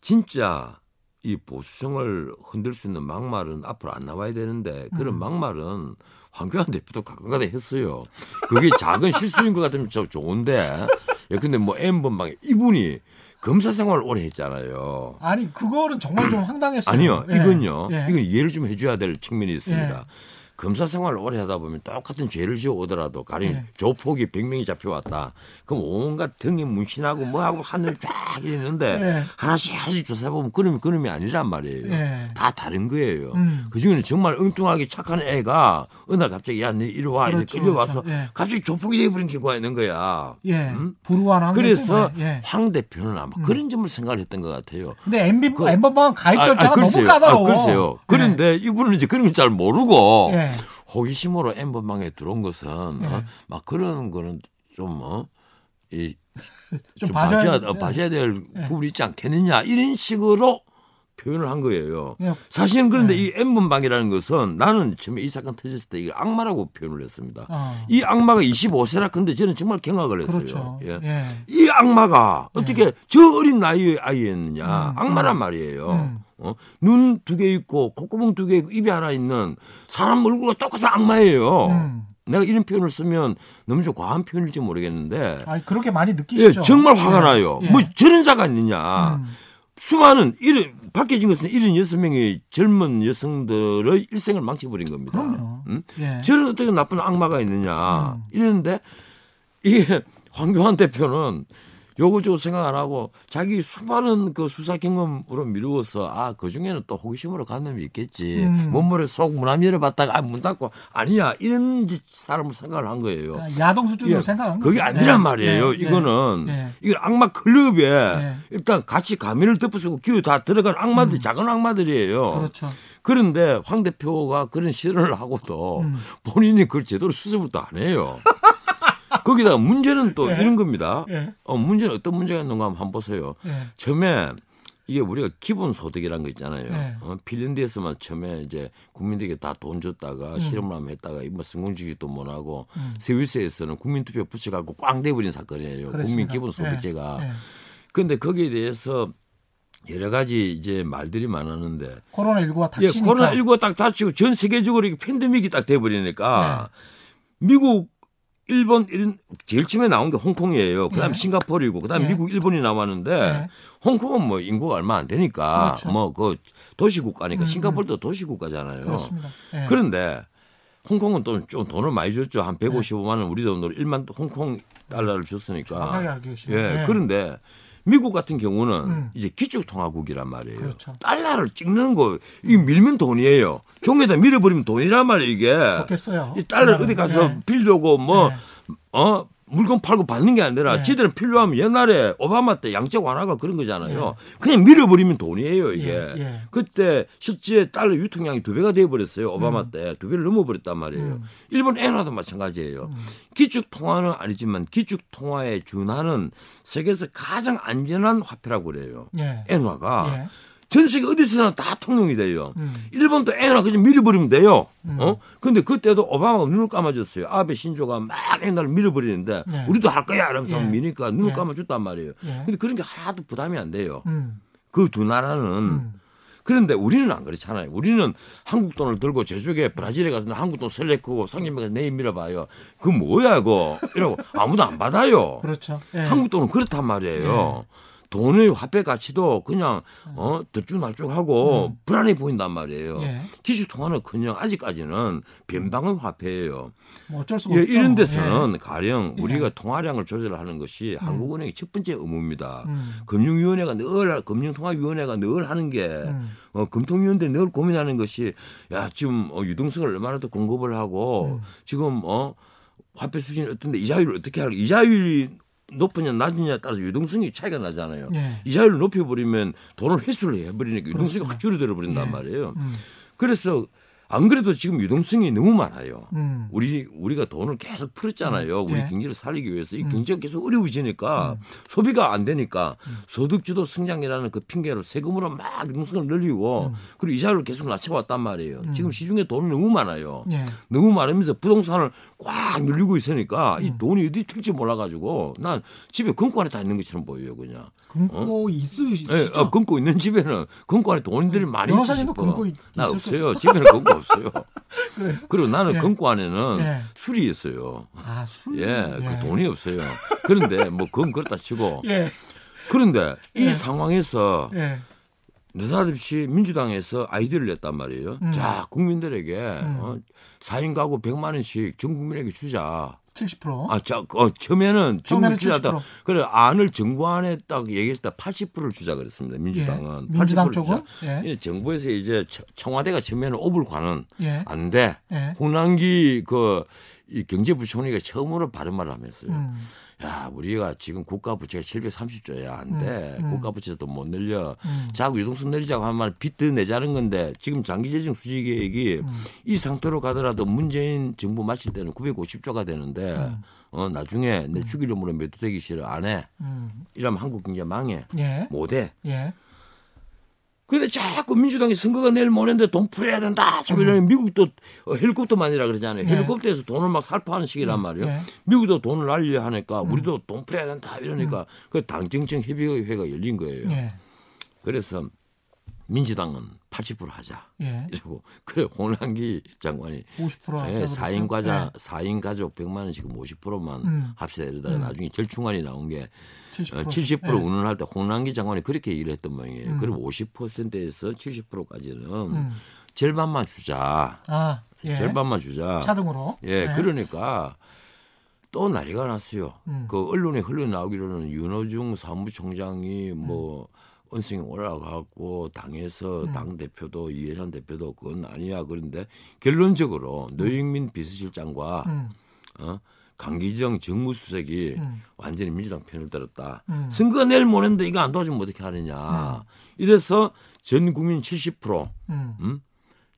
진짜 이 보수성을 흔들 수 있는 막말은 앞으로 안 나와야 되는데 그런 음. 막말은 황교안 대표도 가끔가다 했어요. 그게 작은 실수인 것 같으면 저 좋은데. 예, 근데 뭐 M번방에 이분이 검사 생활 오래 했잖아요. 아니 그거는 정말 좀 황당했어요. 아니요, 예. 이건요. 예. 이건 이해를 좀 해줘야 될 측면이 있습니다. 예. 검사 생활을 오래 하다 보면 똑같은 죄를 지어 오더라도 가령 예. 조폭이 100명이 잡혀왔다. 그럼 온갖 등에 문신하고 뭐하고 하늘 쫙 있는데 예. 하나씩 하나씩 조사해보면 그놈이 그놈이 아니란 말이에요. 예. 다 다른 거예요. 음. 그중에는 정말 엉뚱하게 착한 애가 어느 날 갑자기 야, 너 이리 와. 이제 그렇죠, 끌려와서 그렇죠. 예. 갑자기 조폭이 돼버린 경우가 있는 거야. 예. 음? 불우한 그래서 때문에. 예. 황 대표는 아마 그런 점을 생각을 했던 것 같아요. 근데 MB 그- 엠번방 가입 아, 절차가 아, 너무 글쎄요. 까다로워. 아, 글쎄요. 그런데 이분은 이제 그런 걸 잘 모르고 예. 호기심으로 엠번방에 들어온 것은 예. 어? 막 그런 거는 좀 어? 이, 좀 좀 봐줘야 봐줘야, 봐줘야 될 예. 부분이 있지 않겠느냐 이런 식으로 표현을 한 거예요. 사실은 그런데 네. 이 N번방이라는 것은 나는 처음에 이 사건 터졌을 때 이걸 악마라고 표현을 했습니다. 어, 이 악마가 25세라 근데 저는 정말 경악을 했어요. 그렇죠. 예. 예. 이 악마가 어떻게 저 어린 나이의 아이였느냐 음, 악마란 음. 말이에요. 음. 어? 눈 두 개 있고 콧구멍 두 개 있고 입이 하나 있는 사람 얼굴과 똑같은 악마예요. 음. 내가 이런 표현을 쓰면 너무 좀 과한 표현일지 모르겠는데 아 그렇게 많이 예, 느끼시죠? 정말 화가 예. 나요. 예. 뭐 저런 자가 있느냐. 음. 수많은 이런 밝혀진 것은 76명의 젊은 여성들의 일생을 망쳐버린 겁니다. 그럼요. 음? 예. 저런 어떻게 나쁜 악마가 있느냐 음. 이랬는데 이게 황교안 대표는 요거 저거 생각 안 하고 자기 수많은 그 수사 경험으로 미루어서 아 그 중에는 또 호기심으로 간 놈이 있겠지 음. 몸머리 속문안 열어봤다가 아, 문 닫고 아니야 이런 짓 사람을 생각을 한 거예요. 아, 야동 수준으로 예, 생각한 그게 거죠. 아니란 네. 말이에요. 네. 이거는 네. 이건 악마 클럽에 네. 일단 같이 가면을 덮어쓰고 기어 다 들어간 악마들 음. 작은 악마들이에요. 그렇죠. 그런데 황 대표가 그런 실언을 하고도 음. 본인이 그걸 제대로 수습을 또 안 해요. 거기다가 문제는 또 예. 이런 겁니다. 예. 어, 문제는 어떤 문제가 있는가 한번 보세요. 예. 처음에 이게 우리가 기본 소득이라는 거 있잖아요. 네. 어, 핀란드에서만 처음에 이제 국민들에게 다 돈 줬다가 음. 실험을 한번 했다가 뭐 성공주기도 못 하고 음. 스위스에서는 국민투표 붙여갖고 꽝 돼버린 사건이에요. 국민 그렇습니다. 기본 소득제가. 예. 예. 그런데 거기에 대해서 여러 가지 이제 말들이 많았는데 코로나 19가 예, 닥치니까 코로나 19가 딱 닥치고 전 세계적으로 이게 팬데믹이 딱 돼버리니까 미국, 일본 이런 제일 처음에 나온 게 홍콩이에요. 그다음 예. 싱가포르이고 그다음 예. 미국, 일본이 나왔는데 예. 홍콩은 뭐 인구가 얼마 안 되니까 그렇죠. 뭐그 도시 국가니까 음, 싱가포르도 도시 국가잖아요. 그렇습니다. 예. 그런데 홍콩은 또 좀 돈을 많이 줬죠. 한 155만 원 우리 돈으로 1만 홍콩 달러를 줬으니까. 예. 예. 그런데 미국 같은 경우는 음. 이제 기축통화국이란 말이에요. 그렇죠. 달러를 찍는 거, 이 밀면 돈이에요. 종에다 밀어버리면 돈이란 말이에요, 이게. 좋겠어요. 이 달러 네. 어디 가서 네. 빌려고 뭐, 네. 어, 물건 팔고 받는 게 아니라 네. 지들은 필요하면 옛날에 오바마 때 양적 완화가 그런 거잖아요. 그냥 밀어버리면 돈이에요, 이게. 예, 예. 그때 실제 달러 유통량이 두 배가 돼버렸어요. 오바마 때. 두 배를 넘어버렸단 말이에요. 음. 일본 엔화도 마찬가지예요. 기축 통화는 아니지만 기축 통화에 준하는 세계에서 가장 안전한 화폐라고 그래요. 예. 엔화가. 예. 전 세계 어디서나 다 통용이 돼요. 음. 일본도 엔화 그냥 밀어버리면 돼요. 음. 어? 근데 그때도 오바마가 눈을 감아줬어요. 아베 신조가 막 엔화를 밀어버리는데 네. 우리도 할 거야 이러면서 예. 미니까 눈을 예. 감아줬단 말이에요. 예. 근데 그런 게 하나도 부담이 안 돼요. 음. 그두 나라는 음. 그런데 우리는 안 그렇잖아요. 우리는 한국 돈을 들고 저쪽에 브라질에 가서 한국 돈 설레크고 상점에 가서 내일 밀어봐요. 그 뭐야 이거 이러고 아무도 안 받아요. 그렇죠. 예. 한국 돈은 그렇단 말이에요. 돈의 화폐 가치도 그냥 어 들쭉날쭉하고 불안해 보인단 말이에요. 음. 예. 기축 통화는 그냥 아직까지는 변방의 화폐예요. 뭐 어쩔 수가 예, 없죠. 이런 데서는 가령 예. 우리가 통화량을 조절하는 것이 한국은행의 첫 번째 의무입니다. 예. 음. 금융위원회가 늘 금융통화위원회가 늘 하는 게 음. 어, 금통위원회 늘 고민하는 것이 야 지금 어, 유동성을 얼마나 더 공급을 하고 음. 지금 어 화폐 수준이 어떤데 이자율을 어떻게 할까 이자율이 높으냐 낮으냐에 따라서 유동성이 차이가 나잖아요. 예. 이자율을 높여버리면 돈을 회수를 해버리니까 유동성이. 확 줄어들어 버린단 예. 말이에요. 음. 그래서 안 그래도 지금 유동성이 너무 많아요. 음. 우리 우리가 돈을 계속 풀었잖아요. 우리 예. 경제를 살리기 위해서 이 음. 경제가 계속 어려워지니까 소비가 안 되니까 소득주도 성장이라는 그 핑계로 세금으로 막 유동성을 늘리고 음. 그리고 이자를 계속 낮춰왔단 말이에요. 지금 시중에 돈이 너무 많아요. 예. 너무 많으면서 부동산을 꽉 늘리고 있으니까 음. 이 돈이 어디 튈지 몰라가지고 난 집에 금고 안에 다 있는 것처럼 보여요, 그냥. 금고 있으시죠? 예, 어, 금고 있는 집에는 금고 안에 돈들이 많이 변호사님은 있으시고. 금고 있- 나 없어요. 집에는 금고 없어요. 그래요? 그리고 나는 예. 금고 안에는 예. 술이 있어요. 아, 술. 예, 그 돈이 없어요. 그런데 뭐 그건 그렇다 치고 예. 그런데 이 예. 상황에서 예. 느닷없이 민주당에서 아이디어를 냈단 말이에요. 음. 자, 국민들에게 음. 어, 4인 가구 100만 원씩 전 국민에게 주자. 70%. 아, 자, 어, 처음에는 처음에는 정부 주자다. 70%. 그래 안을 정부 안에 딱 얘기했을 때 80%를 주자 그랬습니다. 민주당은. 예. 민주당 80% 쪽은? 주자. 예. 이 정부에서 이제 청- 청와대가 처음에는 오불 관은 예. 안 돼. 예. 홍남기 그 이 경제부총리가 처음으로 바른 말을 하면서요. 음. 야, 우리가 지금 국가 부채가 730조야 안 돼. 음, 음. 국가 부채도 못 늘려. 음. 자꾸 유동성 내리자고 하면 빚도 내자는 건데 지금 장기 재정 수지 계획이 음. 이 상태로 가더라도 문재인 정부 마칠 때는 950조가 되는데 음. 어 나중에 내 주기름으로 매도되기 싫어 안 해. 음. 이러면 한국 경제 망해. 예. 못 해. 예. 근데 자꾸 민주당이 선거가 내일 모레인데 돈 풀어야 된다. 자꾸 이러면 미국도 어, 헬리콥터 만이라 그러잖아요. 네. 헬리콥터에서 돈을 막 살포하는 시기란 말이에요. 네. 미국도 돈을 날려 하니까 우리도 돈 풀어야 된다. 이러니까 그 당정청 협의회가 열린 거예요. 예. 그래서 민주당은 80% 하자. 예. 이러고 그래 홍남기 장관이 50% 하자 예, 그랬죠. 4인 과자 예. 4인 가족 100만 원 지금 50%만 음. 합시다 이러다가 음. 나중에 절충안이 나온 게 70%, 어, 70% 예. 운운할 때 홍남기 장관이 그렇게 얘기를 했던 모양이에요. 음. 그럼 50%에서 70%까지는 음. 절반만 주자. 아, 예. 절반만 주자. 차등으로. 예, 네. 그러니까 또 난리가 났어요. 음. 그 언론에 흘러나오기로는 윤호중 사무총장이 뭐 언성이 올라가고 당에서 음. 당 대표도 이해찬 대표도 그건 아니야 그런데 결론적으로 노영민 비서실장과 음. 어, 강기정 정무수석이 음. 완전히 민주당 편을 들었다. 음. 선거 내일 모레인데 이거 안 도와주면 어떻게 하느냐. 이래서 전 국민 70% 음. 음?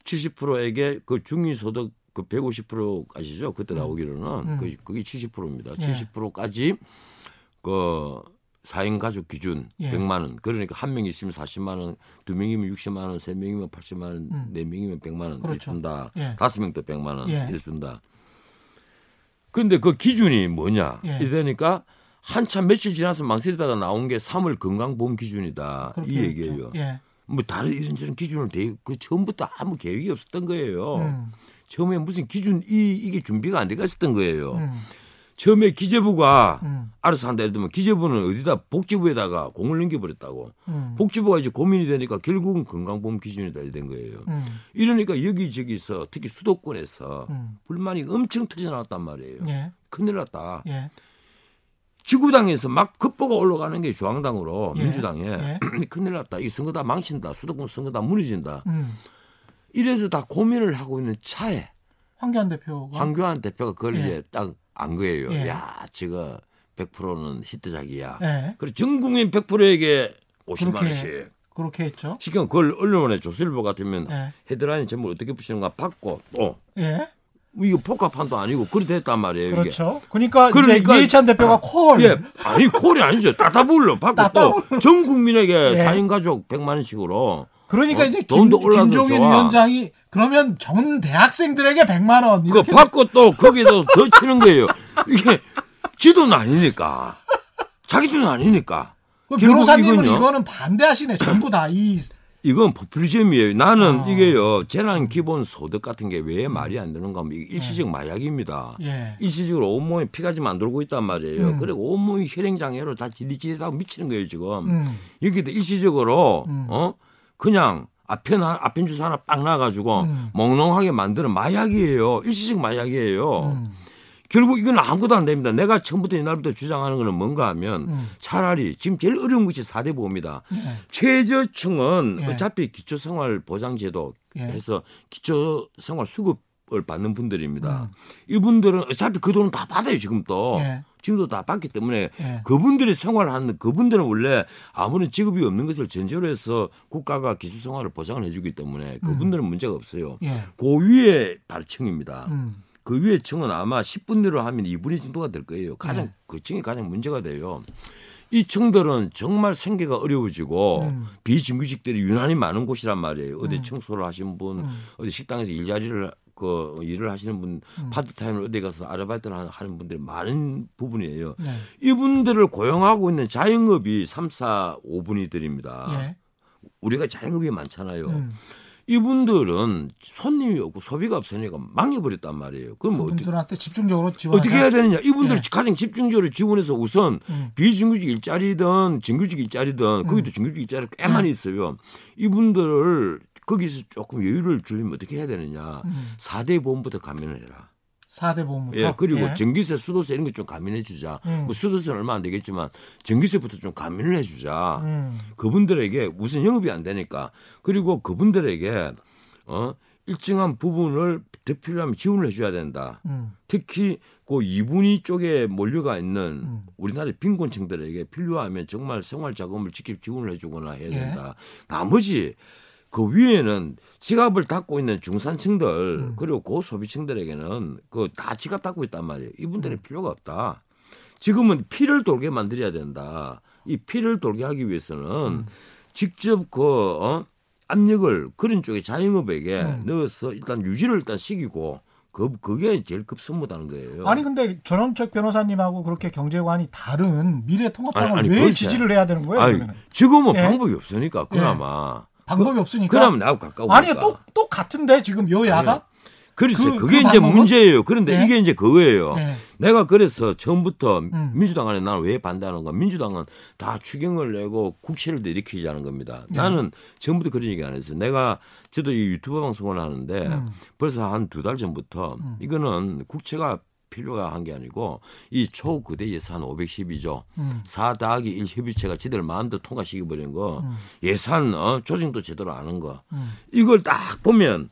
70%에게 그 중위소득 그 150% 아시죠? 그때 음. 나오기로는 음. 그 그게 70%입니다. 예. 70%까지 그 4인 가족 기준 예. 100만 원. 그러니까 한명 있으면 40만 원, 두 명이면 60만 원, 세 명이면 80만 원, 음. 네 명이면 100만 원 그렇죠. 준다. 예. 다섯 명도 100만 원 예. 준다. 근데 그 기준이 뭐냐? 예. 이러니까 한참 며칠 지나서 망설이다가 나온 게 3월 건강보험 기준이다. 이. 얘기예요. 예. 뭐 다른 이런저런 기준을 대, 그 처음부터 아무 계획이 없었던 거예요. 음. 처음에 무슨 기준 이 이게 준비가 안 돼가 있었던 거예요. 음. 처음에 기재부가 음. 알아서 한다 예를 들면 기재부는 어디다 복지부에다가 공을 넘겨버렸다고. 음. 복지부가 이제 고민이 되니까 결국은 건강보험 기준이다 이렇게 된 거예요. 음. 이러니까 여기 저기서 특히 수도권에서 음. 불만이 엄청 터져나왔단 말이에요. 예. 큰일 났다. 예. 지구당에서 막 급보가 올라가는 게 중앙당으로 예. 민주당에 예. 큰일 났다. 이 선거 다 망친다. 수도권 선거 다 무너진다. 음. 이래서 다 고민을 하고 있는 차에 황교안 대표가 황교안 대표가 그걸 예. 이제 딱 안 거예요. 예. 야, 저거 100%는 히트작이야. 예. 그래서 전 국민 100%에게 50만 그렇게 원씩. 그렇게 했죠. 시경 그걸 언론에 조선일보 같으면 예. 헤드라인 제목을 어떻게 붙이는가 받고 또 예. 이거 복합판도 아니고 그렇게 됐단 말이에요. 이게. 그렇죠. 그러니까, 그러니까- 이제 이해찬 대표가 콜. 예, 아니 콜이 아니죠. 따다불로 받고 또 전 국민에게 예. 사 4인 가족 100만 원씩으로 그러니까 어, 이제 김, 김종인 좋아. 위원장이 그러면 전 대학생들에게 100만 원 그거 이렇게 받고 또 거기도 더 치는 거예요. 이게 지 돈은 아니니까. 자기 돈은 아니니까. 그 변호사님은 이건요. 이거는 반대하시네. 전부 다 이 이건 포퓰리즘이에요. 나는 어. 이게요. 재난 기본 소득 같은 게 왜 말이 안 되는가 하면 이게 일시적 마약입니다. 예. 일시적으로 온몸에 피가 지금 안 돌고 있단 말이에요. 음. 그리고 온몸이 혈행 장애로 다 지릿지릿하고 미치는 거예요, 지금. 음. 여기도 일시적으로, 음. 어? 그냥 아편, 하- 아편 주사 하나 빵 놔가지고 음. 몽롱하게 만드는 마약이에요. 일시적 마약이에요. 음. 결국 이건 아무것도 안 됩니다. 내가 처음부터 이날부터 주장하는 거는 뭔가 하면 음. 차라리 지금 제일 어려운 것이 4대 보험이다. 예. 최저층은 예. 어차피 기초생활 보장제도 예. 해서 기초생활 수급 을 받는 분들입니다. 음. 이분들은 어차피 그 돈은 다 받아요 지금 또. 예. 지금도 다 받기 때문에 예. 그분들이 생활하는 그분들은 원래 아무런 직업이 없는 것을 전제로 해서 국가가 기초생활을 보장을 해주기 때문에 그분들은 문제가 없어요. 예. 그 위에 발층입니다. 음. 그 위에 층은 아마 10분 내로 하면 2분의 정도가 될 거예요. 가장 네. 그 층이 가장 문제가 돼요. 이 층들은 정말 생계가 어려워지고 음. 비정규직들이 유난히 많은 곳이란 말이에요. 어디 음. 청소를 하신 분, 음. 어디 식당에서 일자리를 그 일을 하시는 분, 음. 파트타임을 어디 가서 아르바이트를 하- 하는 분들이 많은 부분이에요. 네. 이분들을 고용하고 있는 자영업이 3, 4, 5분이들입니다. 예. 우리가 자영업이 많잖아요. 음. 이분들은 손님이 없고 소비가 없으니까 망해버렸단 말이에요. 그럼 뭐 어떻게 집중적으로 지원 어떻게 해야 되느냐? 이분들이 예. 가장 집중적으로 지원해서 우선 음. 비정규직 일자리든 정규직 일자리든 거기도 정규직 일자리 꽤 많이 있어요. 이분들을 거기서 조금 여유를 주려면 어떻게 해야 되느냐? 음. 사 4대 보험부터 감면을 해라. 4대 보험부터 예, 그리고 예. 전기세, 수도세 이런 거 좀 감면해 주자. 음. 뭐 수도세는 얼마 안 되겠지만 전기세부터 좀 감면을 해 주자. 음. 그분들에게 우선 영업이 안 되니까 그리고 그분들에게 어 일정한 부분을 더 필요하면 지원을 해줘야 된다. 음. 특히 그 이분위 쪽에 몰려가 있는 음. 우리나라의 빈곤층들에게 필요하면 정말 생활 자금을 직접 지원을 해주거나 해야 예. 된다. 나머지 그 위에는 지갑을 닫고 있는 중산층들 음. 그리고 고소비층들에게는 그 다 지갑 닫고 있단 말이에요. 음. 이분들은 필요가 없다. 지금은 피를 돌게 만들어야 된다. 이 피를 돌게 하기 위해서는 음. 직접 그 어? 압력을 그런 쪽에 자영업에게 음. 넣어서 일단 유지를 일단 시키고 그 그게 제일 급선무다는 거예요. 아니 근데 전원책 변호사님하고 그렇게 경제관이 다른 미래 통합당을 아니, 아니, 왜 그렇지. 지지를 해야 되는 거예요? 아니, 지금은 예. 방법이 없으니까 그나마 방법이 없으니까. 그나마 나하고 가까우니까. 아니 또또 같은데 지금 여야가 아니요. 그래서 그- 그, 게 그 이제 방법은? 문제예요. 그런데 네. 이게 이제 그거예요. 네. 내가 그래서 처음부터 음. 민주당 안에 나는 왜 반대하는 가 민주당은 다 추경을 내고 국채를 일으키자는 겁니다. 네. 나는 처음부터 그런 얘기 안 했어요. 내가 저도 이 유튜브 방송을 하는데 음. 벌써 한 두 달 전부터 이거는 국채가 필요가 한 게 아니고 이 초거대 예산 512조 음. 4 더하기 1 협의체가 지들 마음대로 통과시켜버린 거 음. 예산 어, 조정도 제대로 안한거 음. 이걸 딱 보면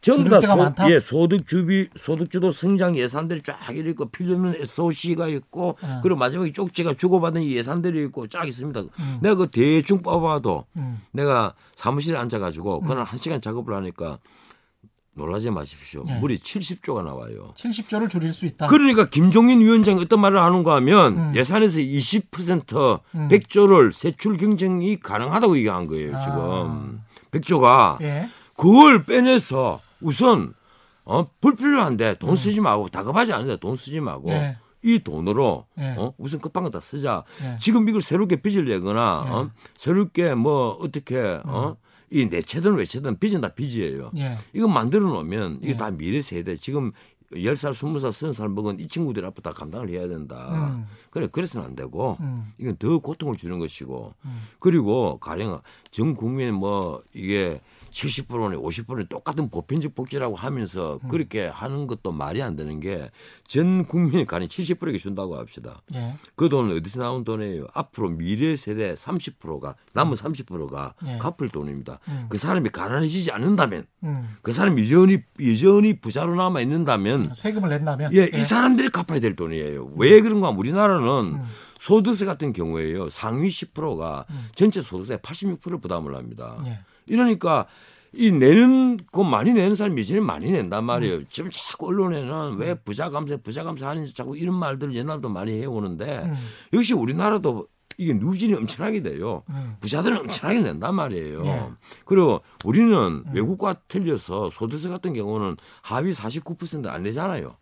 전부 다 소? 예, 소득 주비 소득 주도 성장 예산들이 쫙 있고 필요 없는 SOC가 있고 어. 그리고 마지막에 쪽지가 주고받은 이 예산들이 있고 쫙 있습니다. 음. 내가 그 대충 뽑아도 음. 내가 사무실에 앉아가지고 그날 한 시간 작업을 하니까 놀라지 마십시오. 네. 물이 70조가 나와요. 70조를 줄일 수 있다. 그러니까 김종인 위원장이 어떤 말을 하는가 하면 음. 예산에서 20% 음. 100조를 세출 경쟁이 가능하다고 얘기한 거예요. 아. 지금 100조가 예. 그걸 빼내서 우선 어 불필요한데 돈 쓰지 말고 다급하지 않은데 돈 쓰지 말고 음. 예. 이 돈으로 예. 어 우선 급한 거 다 쓰자. 예. 지금 이걸 새롭게 빚을 내거나 예. 어 새롭게 뭐 어떻게 어 이 내채든 외채든 빚은 다 빚이에요. 예. 이거 만들어 놓으면 이게 예. 다 미래 세대 지금 10살, 20살, 30살 먹은 이 친구들 앞으로 다 감당을 해야 된다. 음. 그래 그래서는 안 되고 음. 이건 더 고통을 주는 것이고 음. 그리고 가령 전 국민 뭐 이게 70%는 50%는 똑같은 보편적 복지라고 하면서 음. 그렇게 하는 것도 말이 안 되는 게 전 국민이 가령 70%게 준다고 합시다. 예. 그 돈은 어디서 나온 돈이에요? 앞으로 미래 세대 30%가 남은 30%가 예. 갚을 돈입니다. 음. 그 사람이 가난해지지 않는다면 음. 그 사람이 여전히 여전히 부자로 남아 있는다면 세금을 낸다면 예, 이 사람들이 갚아야 될 돈이에요. 왜 그런가? 하면 우리나라는 음. 소득세 같은 경우에요. 상위 10%가 음. 전체 소득세 86%를 부담을 합니다. 예. 이러니까 이 내는 거 많이 내는 사람이 예전에 많이 낸단 말이에요. 음. 지금 자꾸 언론에는 왜 부자 감세, 부자 감세 하는지 자꾸 이런 말들을 옛날부터 많이 해오는데 음. 역시 우리나라도 이게 누진이 엄청나게 돼요. 음. 부자들은 엄청나게 낸단 말이에요. 예. 음. 그리고 우리는 외국과 틀려서 소득세 같은 경우는 하위 49%안 내잖아요.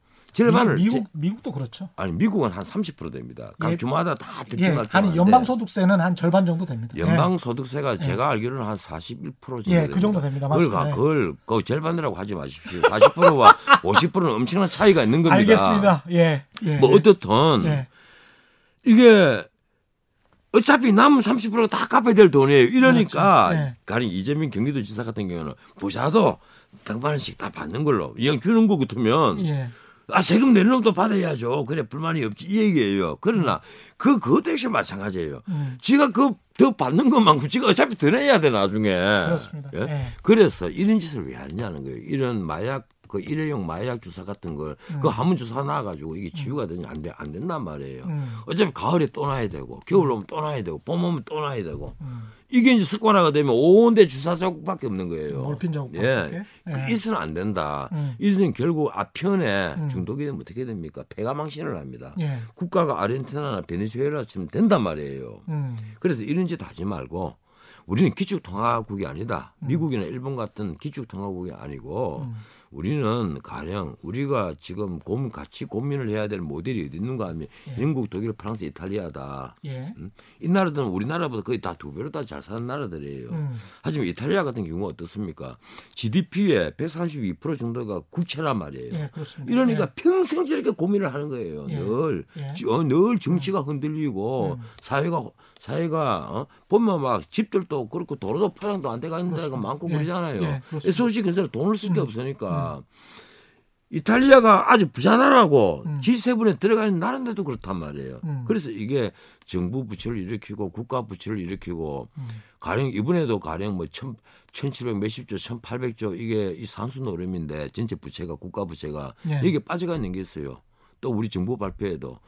절반을 미, 국 미국도 그렇죠. 아니 미국은 한 30% 됩니다. 각 예. 주마다 다 예. 특정할 아니 연방 소득세는 한 절반 정도 됩니다. 예. 연방 소득세가 제가 알기로는 한 41% 정도 예, 됩니다. 그 정도 됩니다. 그걸, 맞습니다. 가- 그걸 그 절반이라고 하지 마십시오. 40%와 50%는 엄청난 차이가 있는 겁니다. 알겠습니다. 예. 예. 뭐 어떻든 예. 이게 어차피 남은 30%가 다 갚아야 될 돈이에요. 이러니까 그렇죠. 네. 가령 이재명 경기도지사 같은 경우는 부자도 100만 원씩 다 받는 걸로 이왕 주는 거 같으면 예. 아 세금 내는 놈도 받아야죠. 그래 불만이 없지 이 얘기예요. 그러나 그 그것도 역시 마찬가지예요. 음. 지가 그 더 받는 것만큼 지가 어차피 더 내야 돼 나중에. 그렇습니다. 예? 예. 그래서 이런 짓을 왜 하느냐는 거예요. 이런 마약 그 일회용 마약 주사 같은 걸그 한문 주사 놔가지고 이게 치유가 되냐 안 돼 안 된단 말이에요. 음. 어차피 가을에 또 놔야 되고 겨울 오면 또 놔야 되고 봄 오면 또 놔야 되고 음. 이게 이제 습관화가 되면 온데 주사 자국밖에 없는 거예요. 몰핀 자국밖에 예. 없게? 예. 그 이서는 안 된다. 음. 이서는 결국 아편에 음. 중독이 되면 어떻게 됩니까? 폐가 망신을 합니다. 예. 국가가 아르헨티나나 베네수엘라처럼 된단 말이에요. 음. 그래서 이런 짓 하지 말고 우리는 기축통화국이 아니다. 미국이나 일본 같은 기축통화국이 아니고 음. 우리는 가령 우리가 지금 고민 같이 고민을 해야 될 모델이 어디 있는가 하면 영국, 독일, 프랑스, 이탈리아다. 예. 음? 이 나라들은 우리나라보다 거의 다 두 배로 다 잘 사는 나라들이에요. 음. 하지만 이탈리아 같은 경우가 어떻습니까? GDP의 132% 정도가 국채란 말이에요. 예, 그렇습니다. 이러니까 예. 평생 저렇게 고민을 하는 거예요. 예. 늘, 예. 지- 어, 늘 정치가 흔들리고 음. 사회가 사회가 어? 보면 막 집들도 그렇고 도로도 포장도 안 돼가 있는 데가. 많고 예. 그러잖아요. 예. 솔직히 근데 돈을 쓸 게 없으니까 이탈리아가 아주 부자 나라고 음. G7에 들어가 있는 나라인데도 그렇단 말이에요. 음. 그래서 이게 정부 부채를 일으키고 국가 부채를 일으키고 음. 가령 이번에도 가령 뭐 천, 1700 몇십조, 1800조 이게 이 산수 노름인데 전체 부채가 국가 부채가 예. 여기에 빠져가 있는 게 있어요. 또 우리 정부 발표에도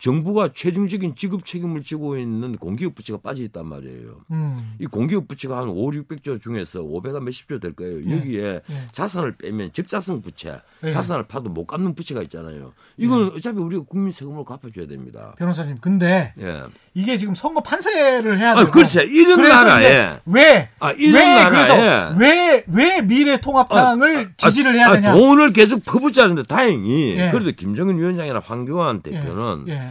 정부가 최종적인 지급 책임을 지고 있는 공기업 부채가 빠져 있단 말이에요. 음. 이 공기업 부채가 한 5, 600조 중에서 500가 몇십 조 될 거예요. 예. 여기에 예. 자산을 빼면 적자성 부채, 예. 자산을 파도 못 갚는 부채가 있잖아요. 이건 어차피 우리가 국민 세금으로 갚아줘야 됩니다. 변호사님, 근데 예. 이게 지금 선거 판세를 해야 아, 되고. 글쎄, 이런 나라에. 왜? 아, 이런 왜 나라에. 그래서 왜 왜 미래통합당을 지지를 해야 아, 되냐? 돈을 계속 퍼붓자는데 다행히 예. 그래도 김정은 위원장이나 황교안 대표는.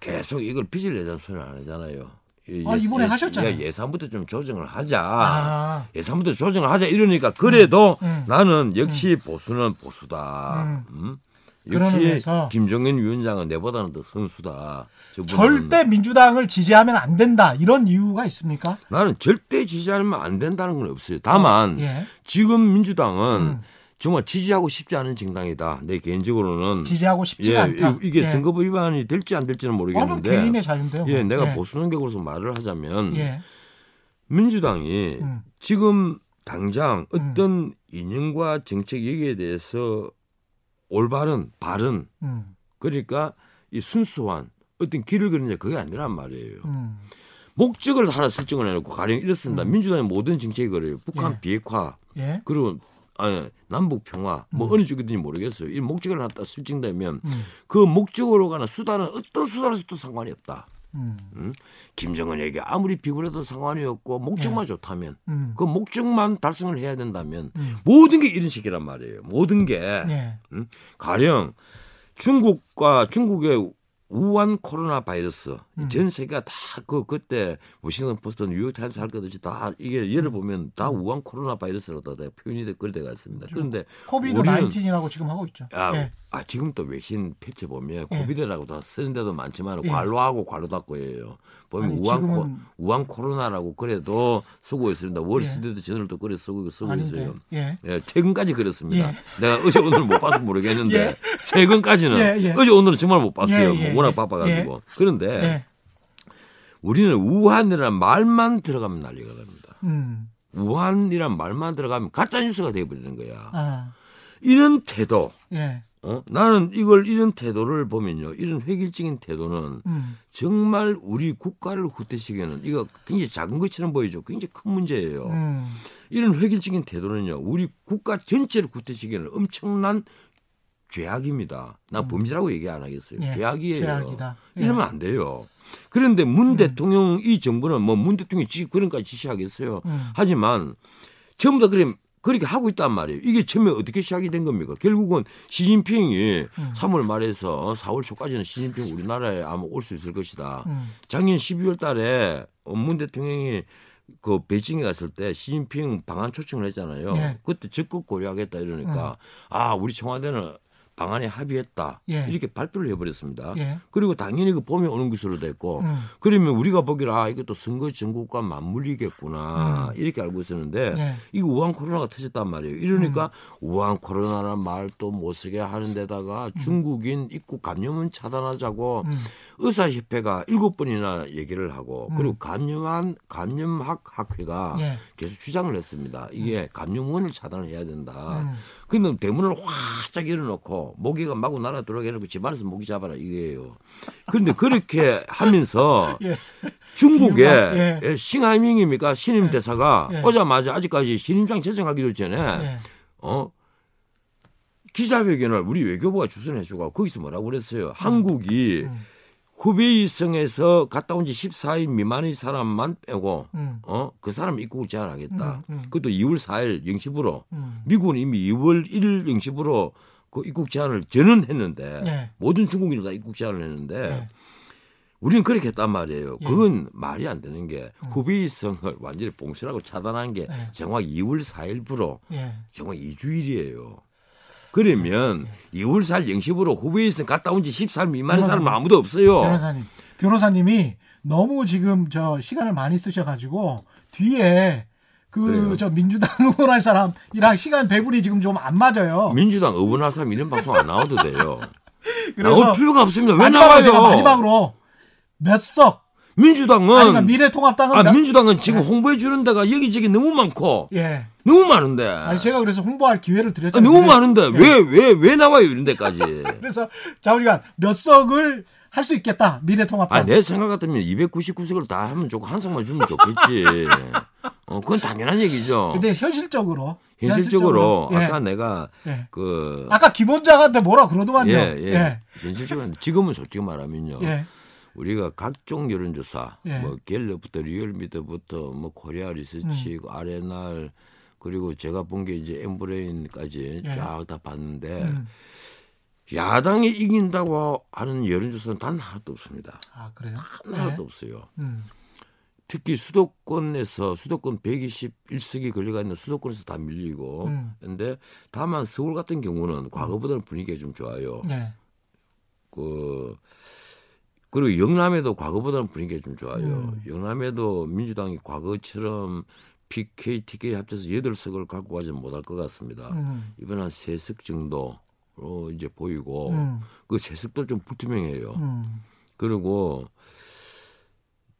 계속 이걸 빚을 내자는 소리를 안 하잖아요. 이 아, 이번에 하셨잖아요. 예, 산부터 좀 조정을 하자. 아. 예산부터 조정을 하자 이러니까 그래도 음, 음. 나는 역시 보수는 보수다. 음. 그런 역시 김정은 위원장은 내보다는 더 선수다. 절대 민주당을 지지하면 안 된다. 이런 이유가 있습니까? 나는 절대 지지하면 안 된다는 건 없어요. 다만 예. 지금 민주당은 음. 정말 지지하고 싶지 않은 정당이다. 내 개인적으로는 지지하고 싶지가 예, 않다. 이- 이게 예. 선거법 위반이 될지 안 될지는 모르겠는데 개인의 자유인데요. 예, 뭐. 내가 예. 보수 논객으로서 말을 하자면 예. 민주당이 음. 지금 당장 어떤 이념과 정책 얘기에 대해서 올바른 바른 음. 그러니까 이 순수한 어떤 길을 그리냐 그게 아니란 말이에요. 음. 목적을 하나 설정을 해놓고 가령 이렇습니다. 민주당의 모든 정책이 그래요. 북한 예. 비핵화 예. 그리고 아, 남북 평화 뭐 어느 쪽이든지 모르겠어요. 이 목적을 딱 설정되면 음. 그 목적으로 가는 수단은 어떤 수단에서도 상관이 없다. 음. 음? 김정은에게 아무리 비굴해도 상관이 없고 목적만 좋다면 음. 그 목적만 달성을 해야 된다면 음. 모든 게 이런 식이란 말이에요. 모든 게 예. 음? 가령 중국과 중국의 우한 코로나 바이러스 음. 전 세계가 다 그 그때 워싱턴 포스트 뉴욕 타임스 할 것듯이 다 이게 예를 보면 다 우한 코로나 바이러스로 다 표현이 돼 그래 돼가 있습니다. 그런데 코비드 우리는 19이라고 지금 하고 있죠. 아, 예. 아 지금 또 외신 패치 보면 예. 코비드라고 다 쓰는 데도 많지만 예. 관로하고 관로 닫고예요. 보면 아니, 우한 코 지금은- 우한 코로나라고 그래도 쓰고 있습니다. 월스트리트 저널도 그래 쓰고 쓰고 아닌데. 있어요. 예. 예, 최근까지 그렇습니다. 예. 내가 어제 오늘 못 봐서 모르겠는데 예. 최근까지는 예, 예. 어제 오늘은 정말 못 봤어요. 예, 예, 뭐 워낙 예. 바빠가지고 그런데 예. 우리는 우한이라는 말만 들어가면 난리가 납니다. 음. 우한이란 말만 들어가면 가짜 뉴스가 돼버리는 거야. 아. 이런 태도, 예. 어? 나는 이걸 이런 태도를 보면요, 이런 획일적인 태도는 음. 정말 우리 국가를 후퇴시키는 이거 굉장히 작은 것처럼 보이죠. 굉장히 큰 문제예요. 음. 이런 획일적인 태도는요, 우리 국가 전체를 후퇴시키는 엄청난 죄악입니다. 나 범죄라고 얘기 안 하겠어요. 예, 죄악이에요. 죄악이다. 예. 이러면 안 돼요. 그런데 문 음. 대통령 이 정부는 뭐 문 대통령이 지 그런까지 지시하겠어요. 음. 하지만 전부 다 그래 그렇게 하고 있단 말이에요. 이게 처음에 어떻게 시작이 된 겁니까? 결국은 시진핑이 음. 3월 말에서 4월 초까지는 시진핑 우리나라에 아마 올 수 있을 것이다. 음. 작년 12월 달에 문 대통령이 그 베이징에 갔을 때 시진핑 방한 초청을 했잖아요. 예. 그때 적극 고려하겠다 이러니까 아 우리 청와대는 방안에 합의했다 예. 이렇게 발표를 해버렸습니다. 예. 그리고 당연히 그 봄에 오는 것으로 됐고 음. 그러면 우리가 보기로 아 이것도 선거 전국과 맞물리겠구나 이렇게 알고 있었는데 음. 예. 음. 이거 우한 코로나가 터졌단 말이에요. 이러니까 우한 코로나라는 말도 못 쓰게 하는 데다가 중국인 입국 감염은 차단하자고 음. 의사협회가 일곱 번이나 얘기를 하고 음. 그리고 감염한 감염학 학회가 예. 계속 주장을 했습니다. 이게 감염원을 차단을 해야 된다. 음. 근데 대문을 활짝 열어놓고 모기가 마구 날아 들어가게 해놓고 집안에서 모기 잡아라 이게요. 그런데 그렇게 하면서 예. 중국의 예. 예, 싱하이밍입니까 신임 대사가 예. 오자마자 아직까지 신임장 제정하기도 전에 예. 어 기자회견을 우리 외교부가 주선해주고 거기서 뭐라고 그랬어요. 한국이 음. 후베이성에서 갔다 온 지 14일 미만의 사람만 빼고 음. 어그 사람 입국 제한하겠다. 음, 음. 그것도 2월 4일 0시부로 음. 미국은 이미 2월 1일 0시부로 그 입국 제한을 전원했는데 예. 모든 중국인들 다 입국 제한을 했는데 예. 우리는 그렇게 했단 말이에요. 예. 그건 말이 안 되는 게 음. 후베이성을 완전히 봉쇄하고 차단한 게 예. 정확 2월 4일부로 예. 정말 2주일이에요. 그러면 2월 4일 0시부로 후베이성 갔다 온 지 14일 미만의 변호사님. 사람은 아무도 없어요. 변호사님. 변호사님이 너무 지금 저 시간을 많이 쓰셔가지고 뒤에 그. 저 민주당 응원할 사람이랑 시간 배분이 지금 좀 안 맞아요. 민주당 의원할 사람 이런 방송 안 나와도 돼요. 그래서 나올 필요가 없습니다. 왜 마지막으로 나와요? 마지막으로 몇 석? 민주당은 아니 그러니까 미래통합당은 아, 몇, 민주당은 지금 홍보해 주는 데가 여기저기 너무 많고 예. 너무 많은데. 아니 제가 그래서 홍보할 기회를 아, 드렸잖아요. 너무 많은데 예. 왜왜왜 나와요 이런 데까지. 그래서 자 우리가 몇 석을 할 수 있겠다. 미래통합당. 아, 내 생각 같으면 299석을 다 하면 좋고 한 석만 주면 좋겠지. 어, 그건 당연한 얘기죠. 근데 현실적으로 현실적으로 예. 아까 내가 예. 그 아까 기본자한테 뭐라 그러더만요. 예, 예. 현실적으로 지금은 솔직히 말하면요. 예. 우리가 각종 여론조사, 예. 뭐 갤럽부터 리얼미터부터 뭐 코리아 리서치, 음. 아레날 그리고 제가 본 게 이제 엠브레인까지 예. 쫙다 봤는데 음. 야당이 이긴다고 하는 여론조사는 단 하나도 없습니다. 아 그래요? 하나도 예. 없어요. 음. 특히 수도권에서 수도권 121석이 걸려가 있는 수도권에서 다 밀리고 음. 근데 다만 서울 같은 경우는 과거보다는 분위기가 좀 좋아요. 예. 그 그리고 영남에도 과거보다는 분위기가 좀 좋아요. 음. 영남에도 민주당이 과거처럼 PK, TK 합쳐서 8석을 갖고 가지 못할 것 같습니다. 음. 이번 한 3석 정도로 이제 보이고 음. 그 3석도 좀 불투명해요. 음. 그리고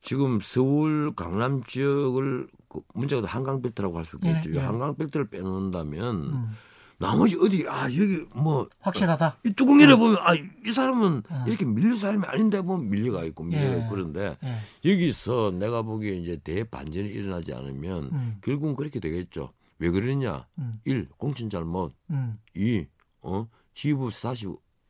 지금 서울 강남 지역을 그 문제가 한강 벨트라고 할 수 있겠죠. 예, 예. 한강 벨트를 빼놓는다면 음. 나머지 어디 아 여기 뭐 확실하다. 이 뚜껑이를 보면 아 이 사람은 어. 이렇게 밀릴 사람이 아닌데 보면 밀려가 있고 밀려가 예. 그런데 예. 여기서 내가 보기에 이제 대반전이 일어나지 않으면 음. 결국은 그렇게 되겠죠. 왜 그러냐? 음. 일 공천 잘못, 음. 이 어, 지부 스타시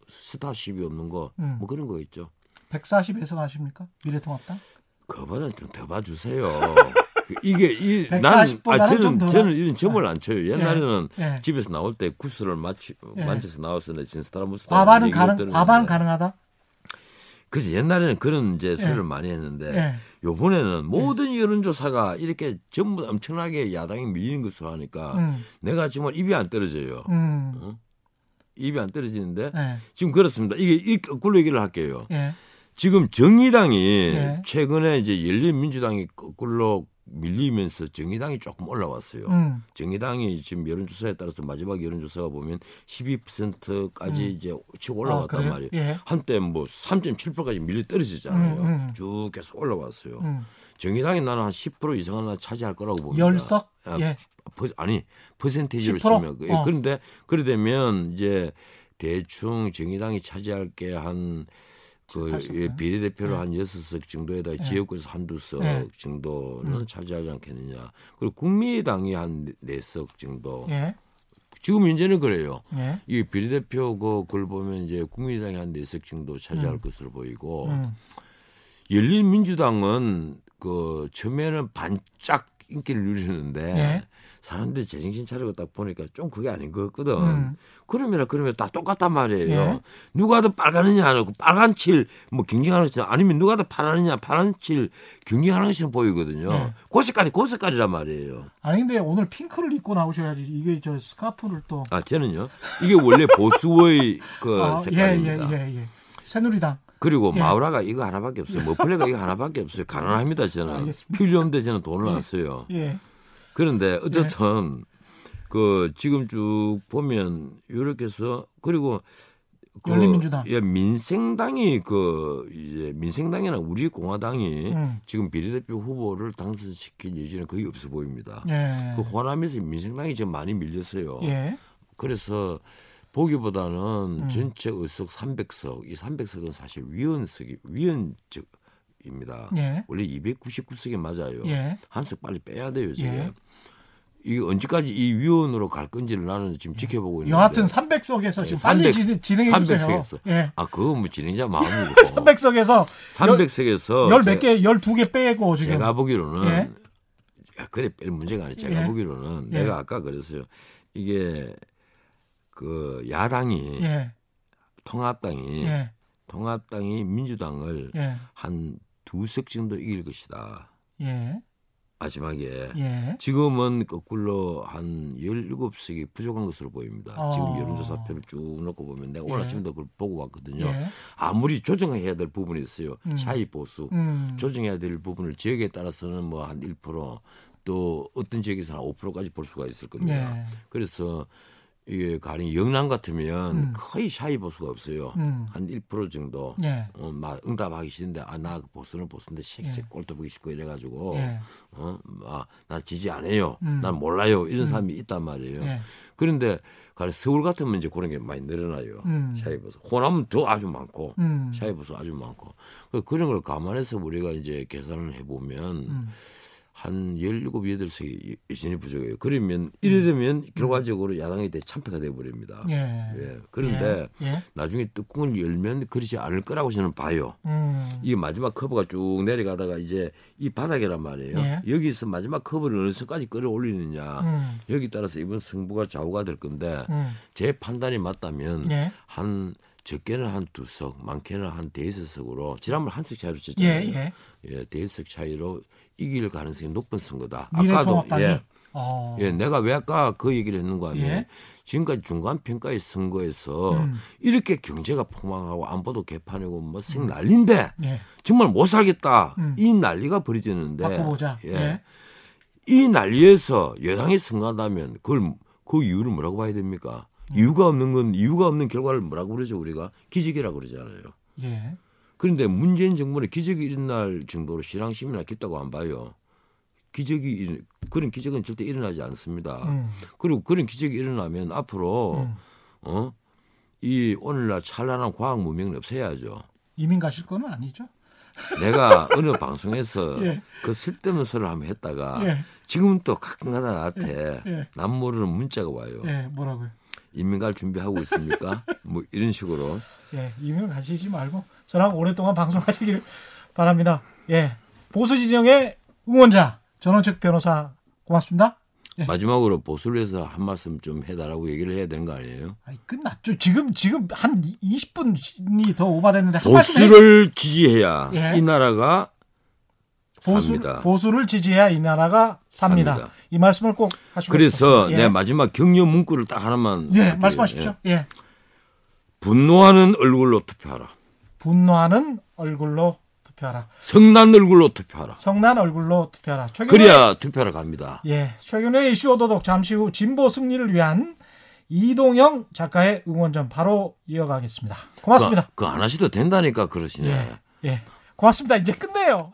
스타십이 없는 거뭐 음. 그런 거겠죠. 140에서 가십니까? 미래통합당? 그거보다는 좀더 봐주세요. 그 이게 이140 나는 아 저는 더 저는 이런 점을 안 쳐요. 옛날에는 예. 집에서 나올 때 구스를 맞추 예. 만져서 나왔었는데 지금 스타라무스 과반은 가능 과반 가능하다. 그래서 옛날에는 그런 이제 소리를 예. 많이 했는데 예. 요번에는 모든 여론조사가 이렇게 전부 다 엄청나게 야당이 밀리는 것으로 하니까 음. 내가 정말 입이 안 떨어져요. 음. 입이 안 떨어지는데 예. 지금 그렇습니다. 이게 이 거꾸로 얘기를 할게요. 예. 지금 정의당이 네. 최근에 이제 열린민주당이 거꾸로 밀리면서 정의당이 조금 올라왔어요. 음. 정의당이 지금 여론조사에 따라서 마지막 여론조사가 보면 12%까지 이제 치고 올라왔단 아? 말이에요. 예. 한때 뭐 3.7%까지 밀려 떨어지잖아요. 음, 음. 쭉 계속 올라왔어요. 음. 정의당이 나는 한 10% 이상 하나 차지할 거라고 봅니다. 열석? 아, 예. 퍼- 아니 퍼센테이지로 10%? 치면 그- 어. 그런데 그래 되면 이제 대충 정의당이 차지할 게 한 그 18석? 예, 비례대표로 네. 한 여섯 석 정도에다 네. 지역구에서 한두 석 네. 정도는 음. 차지하지 않겠느냐. 그리고 국민의당이 한네석 정도. 예. 지금 현재는 그래요. 예. 이 비례대표 그 그걸 보면 이제 국민의당이 한네석 정도 차지할 음. 것으로 보이고 음. 열린민주당은 그 처음에는 반짝 인기를 누리는데 예. 사람들이 제정신 차리고 딱 보니까 좀 그게 아닌 것 같거든. 음. 그러면 그러면 다 똑같단 말이에요. 예. 누가 더 빨가느냐 하고 빨간 칠 뭐 경쟁하는 것처럼 아니면 누가 더 파라느냐 파란 칠 경쟁하는 것처럼 보이거든요. 예. 그 색깔이 그 색깔이란 말이에요. 아니 근데 오늘 핑크를 입고 나오셔야지 이게 저 스카프를 또 아 저는요 이게 원래 보수의 그 아, 색깔입니다. 예, 예, 예, 예. 새누리당. 그리고 예. 마우라가 이거 하나밖에 없어요. 머플레가 이거 하나밖에 없어요. 가난합니다 저는. 필요 없는데 저는 돈을 안 써요. 예. 그런데 어쨌든 그 지금 쭉 보면 이렇게 해서 그리고 그 열린민주당. 예, 민생당이 그 이제 민생당이나 우리 공화당이 음. 지금 비례대표 후보를 당선시킬 예정은 거의 없어 보입니다. 예. 그 호남에서 민생당이 좀 많이 밀렸어요. 예. 그래서 보기보다는 음. 전체 의석 300석, 이 300석은 사실 위원석이 위원적 입니다. 예. 원래 299석이 맞아요. 예. 한석 빨리 빼야 돼요 지금. 예. 이게 언제까지 이 위원으로 갈 건지를 나는 지금 지켜보고 있는데. 여하튼 300석에서 지금 예, 빨리 300 진, 행해 주세요. 300석에서. 예. 아 그거 뭐 진행자 마음이고. 300석에서 300석에서 열 몇 개, 열두개 빼고 지금. 제가 보기로는 예. 야, 그래 뺄 문제가 아니에요. 제가 예. 보기로는 예. 내가 아까 그랬어요. 이게 그 야당이 예. 통합당이 예. 통합당이 민주당을 예. 한 두석 정도 이길 것이다. 예. 마지막에 예. 지금은 거꾸로 한 17석이 부족한 것으로 보입니다. 어. 지금 여론조사표를 쭉 놓고 보면 내가 오늘 예. 아침도 그걸 보고 왔거든요. 예. 아무리 조정해야 될 부분이 있어요. 음. 차이 보수. 음. 조정해야 될 부분을 지역에 따라서는 뭐 한 1%또 어떤 지역에서 한 5%까지 볼 수가 있을 겁니다. 예. 그래서 이게 가령 영남 같으면 음. 거의 shy 보수가 없어요. 음. 한1% 정도. 예. 어, 막 응답하기 싫은데 아 나 보수는 보수인데 색 예. 꼴도 보기 싫고 이래가지고 예. 어, 아, 나 지지 안 해요. 음. 난 몰라요. 이런 음. 사람이 있단 말이에요. 예. 그런데 가령 서울 같으면 이제 그런 게 많이 늘어나요. 음. shy 보수. 호남은 더 아주 많고 음. shy 보수 아주 많고 그- 그런 걸 감안해서 우리가 이제 계산을 해보면 음. 한 17, 8석이 여전히 부족해요. 그러면 이래 되면 결과적으로 야당이 대 참패가 돼버립니다. 예. 예. 그런데 예. 예. 나중에 뚜껑을 열면 그러지 않을 거라고 저는 봐요. 음. 이 마지막 커브가 쭉 내려가다가 이제 이 바닥이란 말이에요. 예. 여기서 마지막 커브를 어느 선까지 끌어올리느냐 음. 여기 따라서 이번 승부가 좌우가 될 건데 음. 제 판단이 맞다면 예. 한 적게는 한 두 석, 많게는 한 대여섯 석으로 지난번 한 석 차이로 예. 쳤잖아요. 예. 예, 대여섯 차이로 이길 가능성이 높은 선거다. 미래통합당이. 예, 어. 예, 내가 왜 아까 그 얘기를 했는가 하면 예. 지금까지 중간 평가의 선거에서 음. 이렇게 경제가 폭망하고 안보도 개판이고 뭐생 난리인데 예. 정말 못 살겠다 음. 이 난리가 벌어지는데 바꿔보자. 예. 예. 이 난리에서 여당이 승하다면 그걸 그 이유를 뭐라고 봐야 됩니까? 음. 이유가 없는 건 이유가 없는 결과를 뭐라고 그러죠 우리가 기적이라고 그러잖아요. 예. 그런데 문재인 정부는 기적이 일어날 정도로 실황심이 났겠다고 안 봐요. 기적이 일- 그런 기적은 절대 일어나지 않습니다. 음. 그리고 그런 기적이 일어나면 앞으로 음. 어? 이 오늘날 찬란한 과학 문명은 없애야죠. 이민 가실 거는 아니죠? 내가 어느 방송에서 예. 그 쓸데없는 소리를 한번 했다가 예. 지금은 또 가끔가다 나한테 예. 남 모르는 문자가 와요. 예. 뭐라고요? 이민 갈 준비하고 있습니까? 뭐 이런 식으로. 예. 이민 가시지 말고 저랑 오랫동안 방송하시길 바랍니다. 예. 보수 진영의 응원자 전원책 변호사 고맙습니다. 예. 마지막으로 보수를 해서 한 말씀 좀 해달라고 얘기를 해야 되는 거 아니에요? 아니, 끝났죠. 지금 지금 한 20분이 더 오바됐는데 한 말씀 해- 보수를 지지해야 예. 이 나라가 보수, 삽니다. 보수를 지지해야 이 나라가 삽니다. 삽니다. 이 말씀을 꼭 하시고 그래서. 예. 내 마지막 격려 문구를 딱 하나만 예, 할게요. 말씀하십시오. 예. 예. 분노하는 얼굴로 투표하라. 분노하는 얼굴로 투표하라. 성난 얼굴로 투표하라. 성난 얼굴로 투표하라. 그래야 투표하러 갑니다. 예, 최근의 이슈 오도독 잠시 후 진보 승리를 위한 이동영 작가의 응원전 바로 이어가겠습니다. 고맙습니다. 그거 안 하셔도 된다니까 그러시네. 예, 예, 고맙습니다. 이제 끝내요.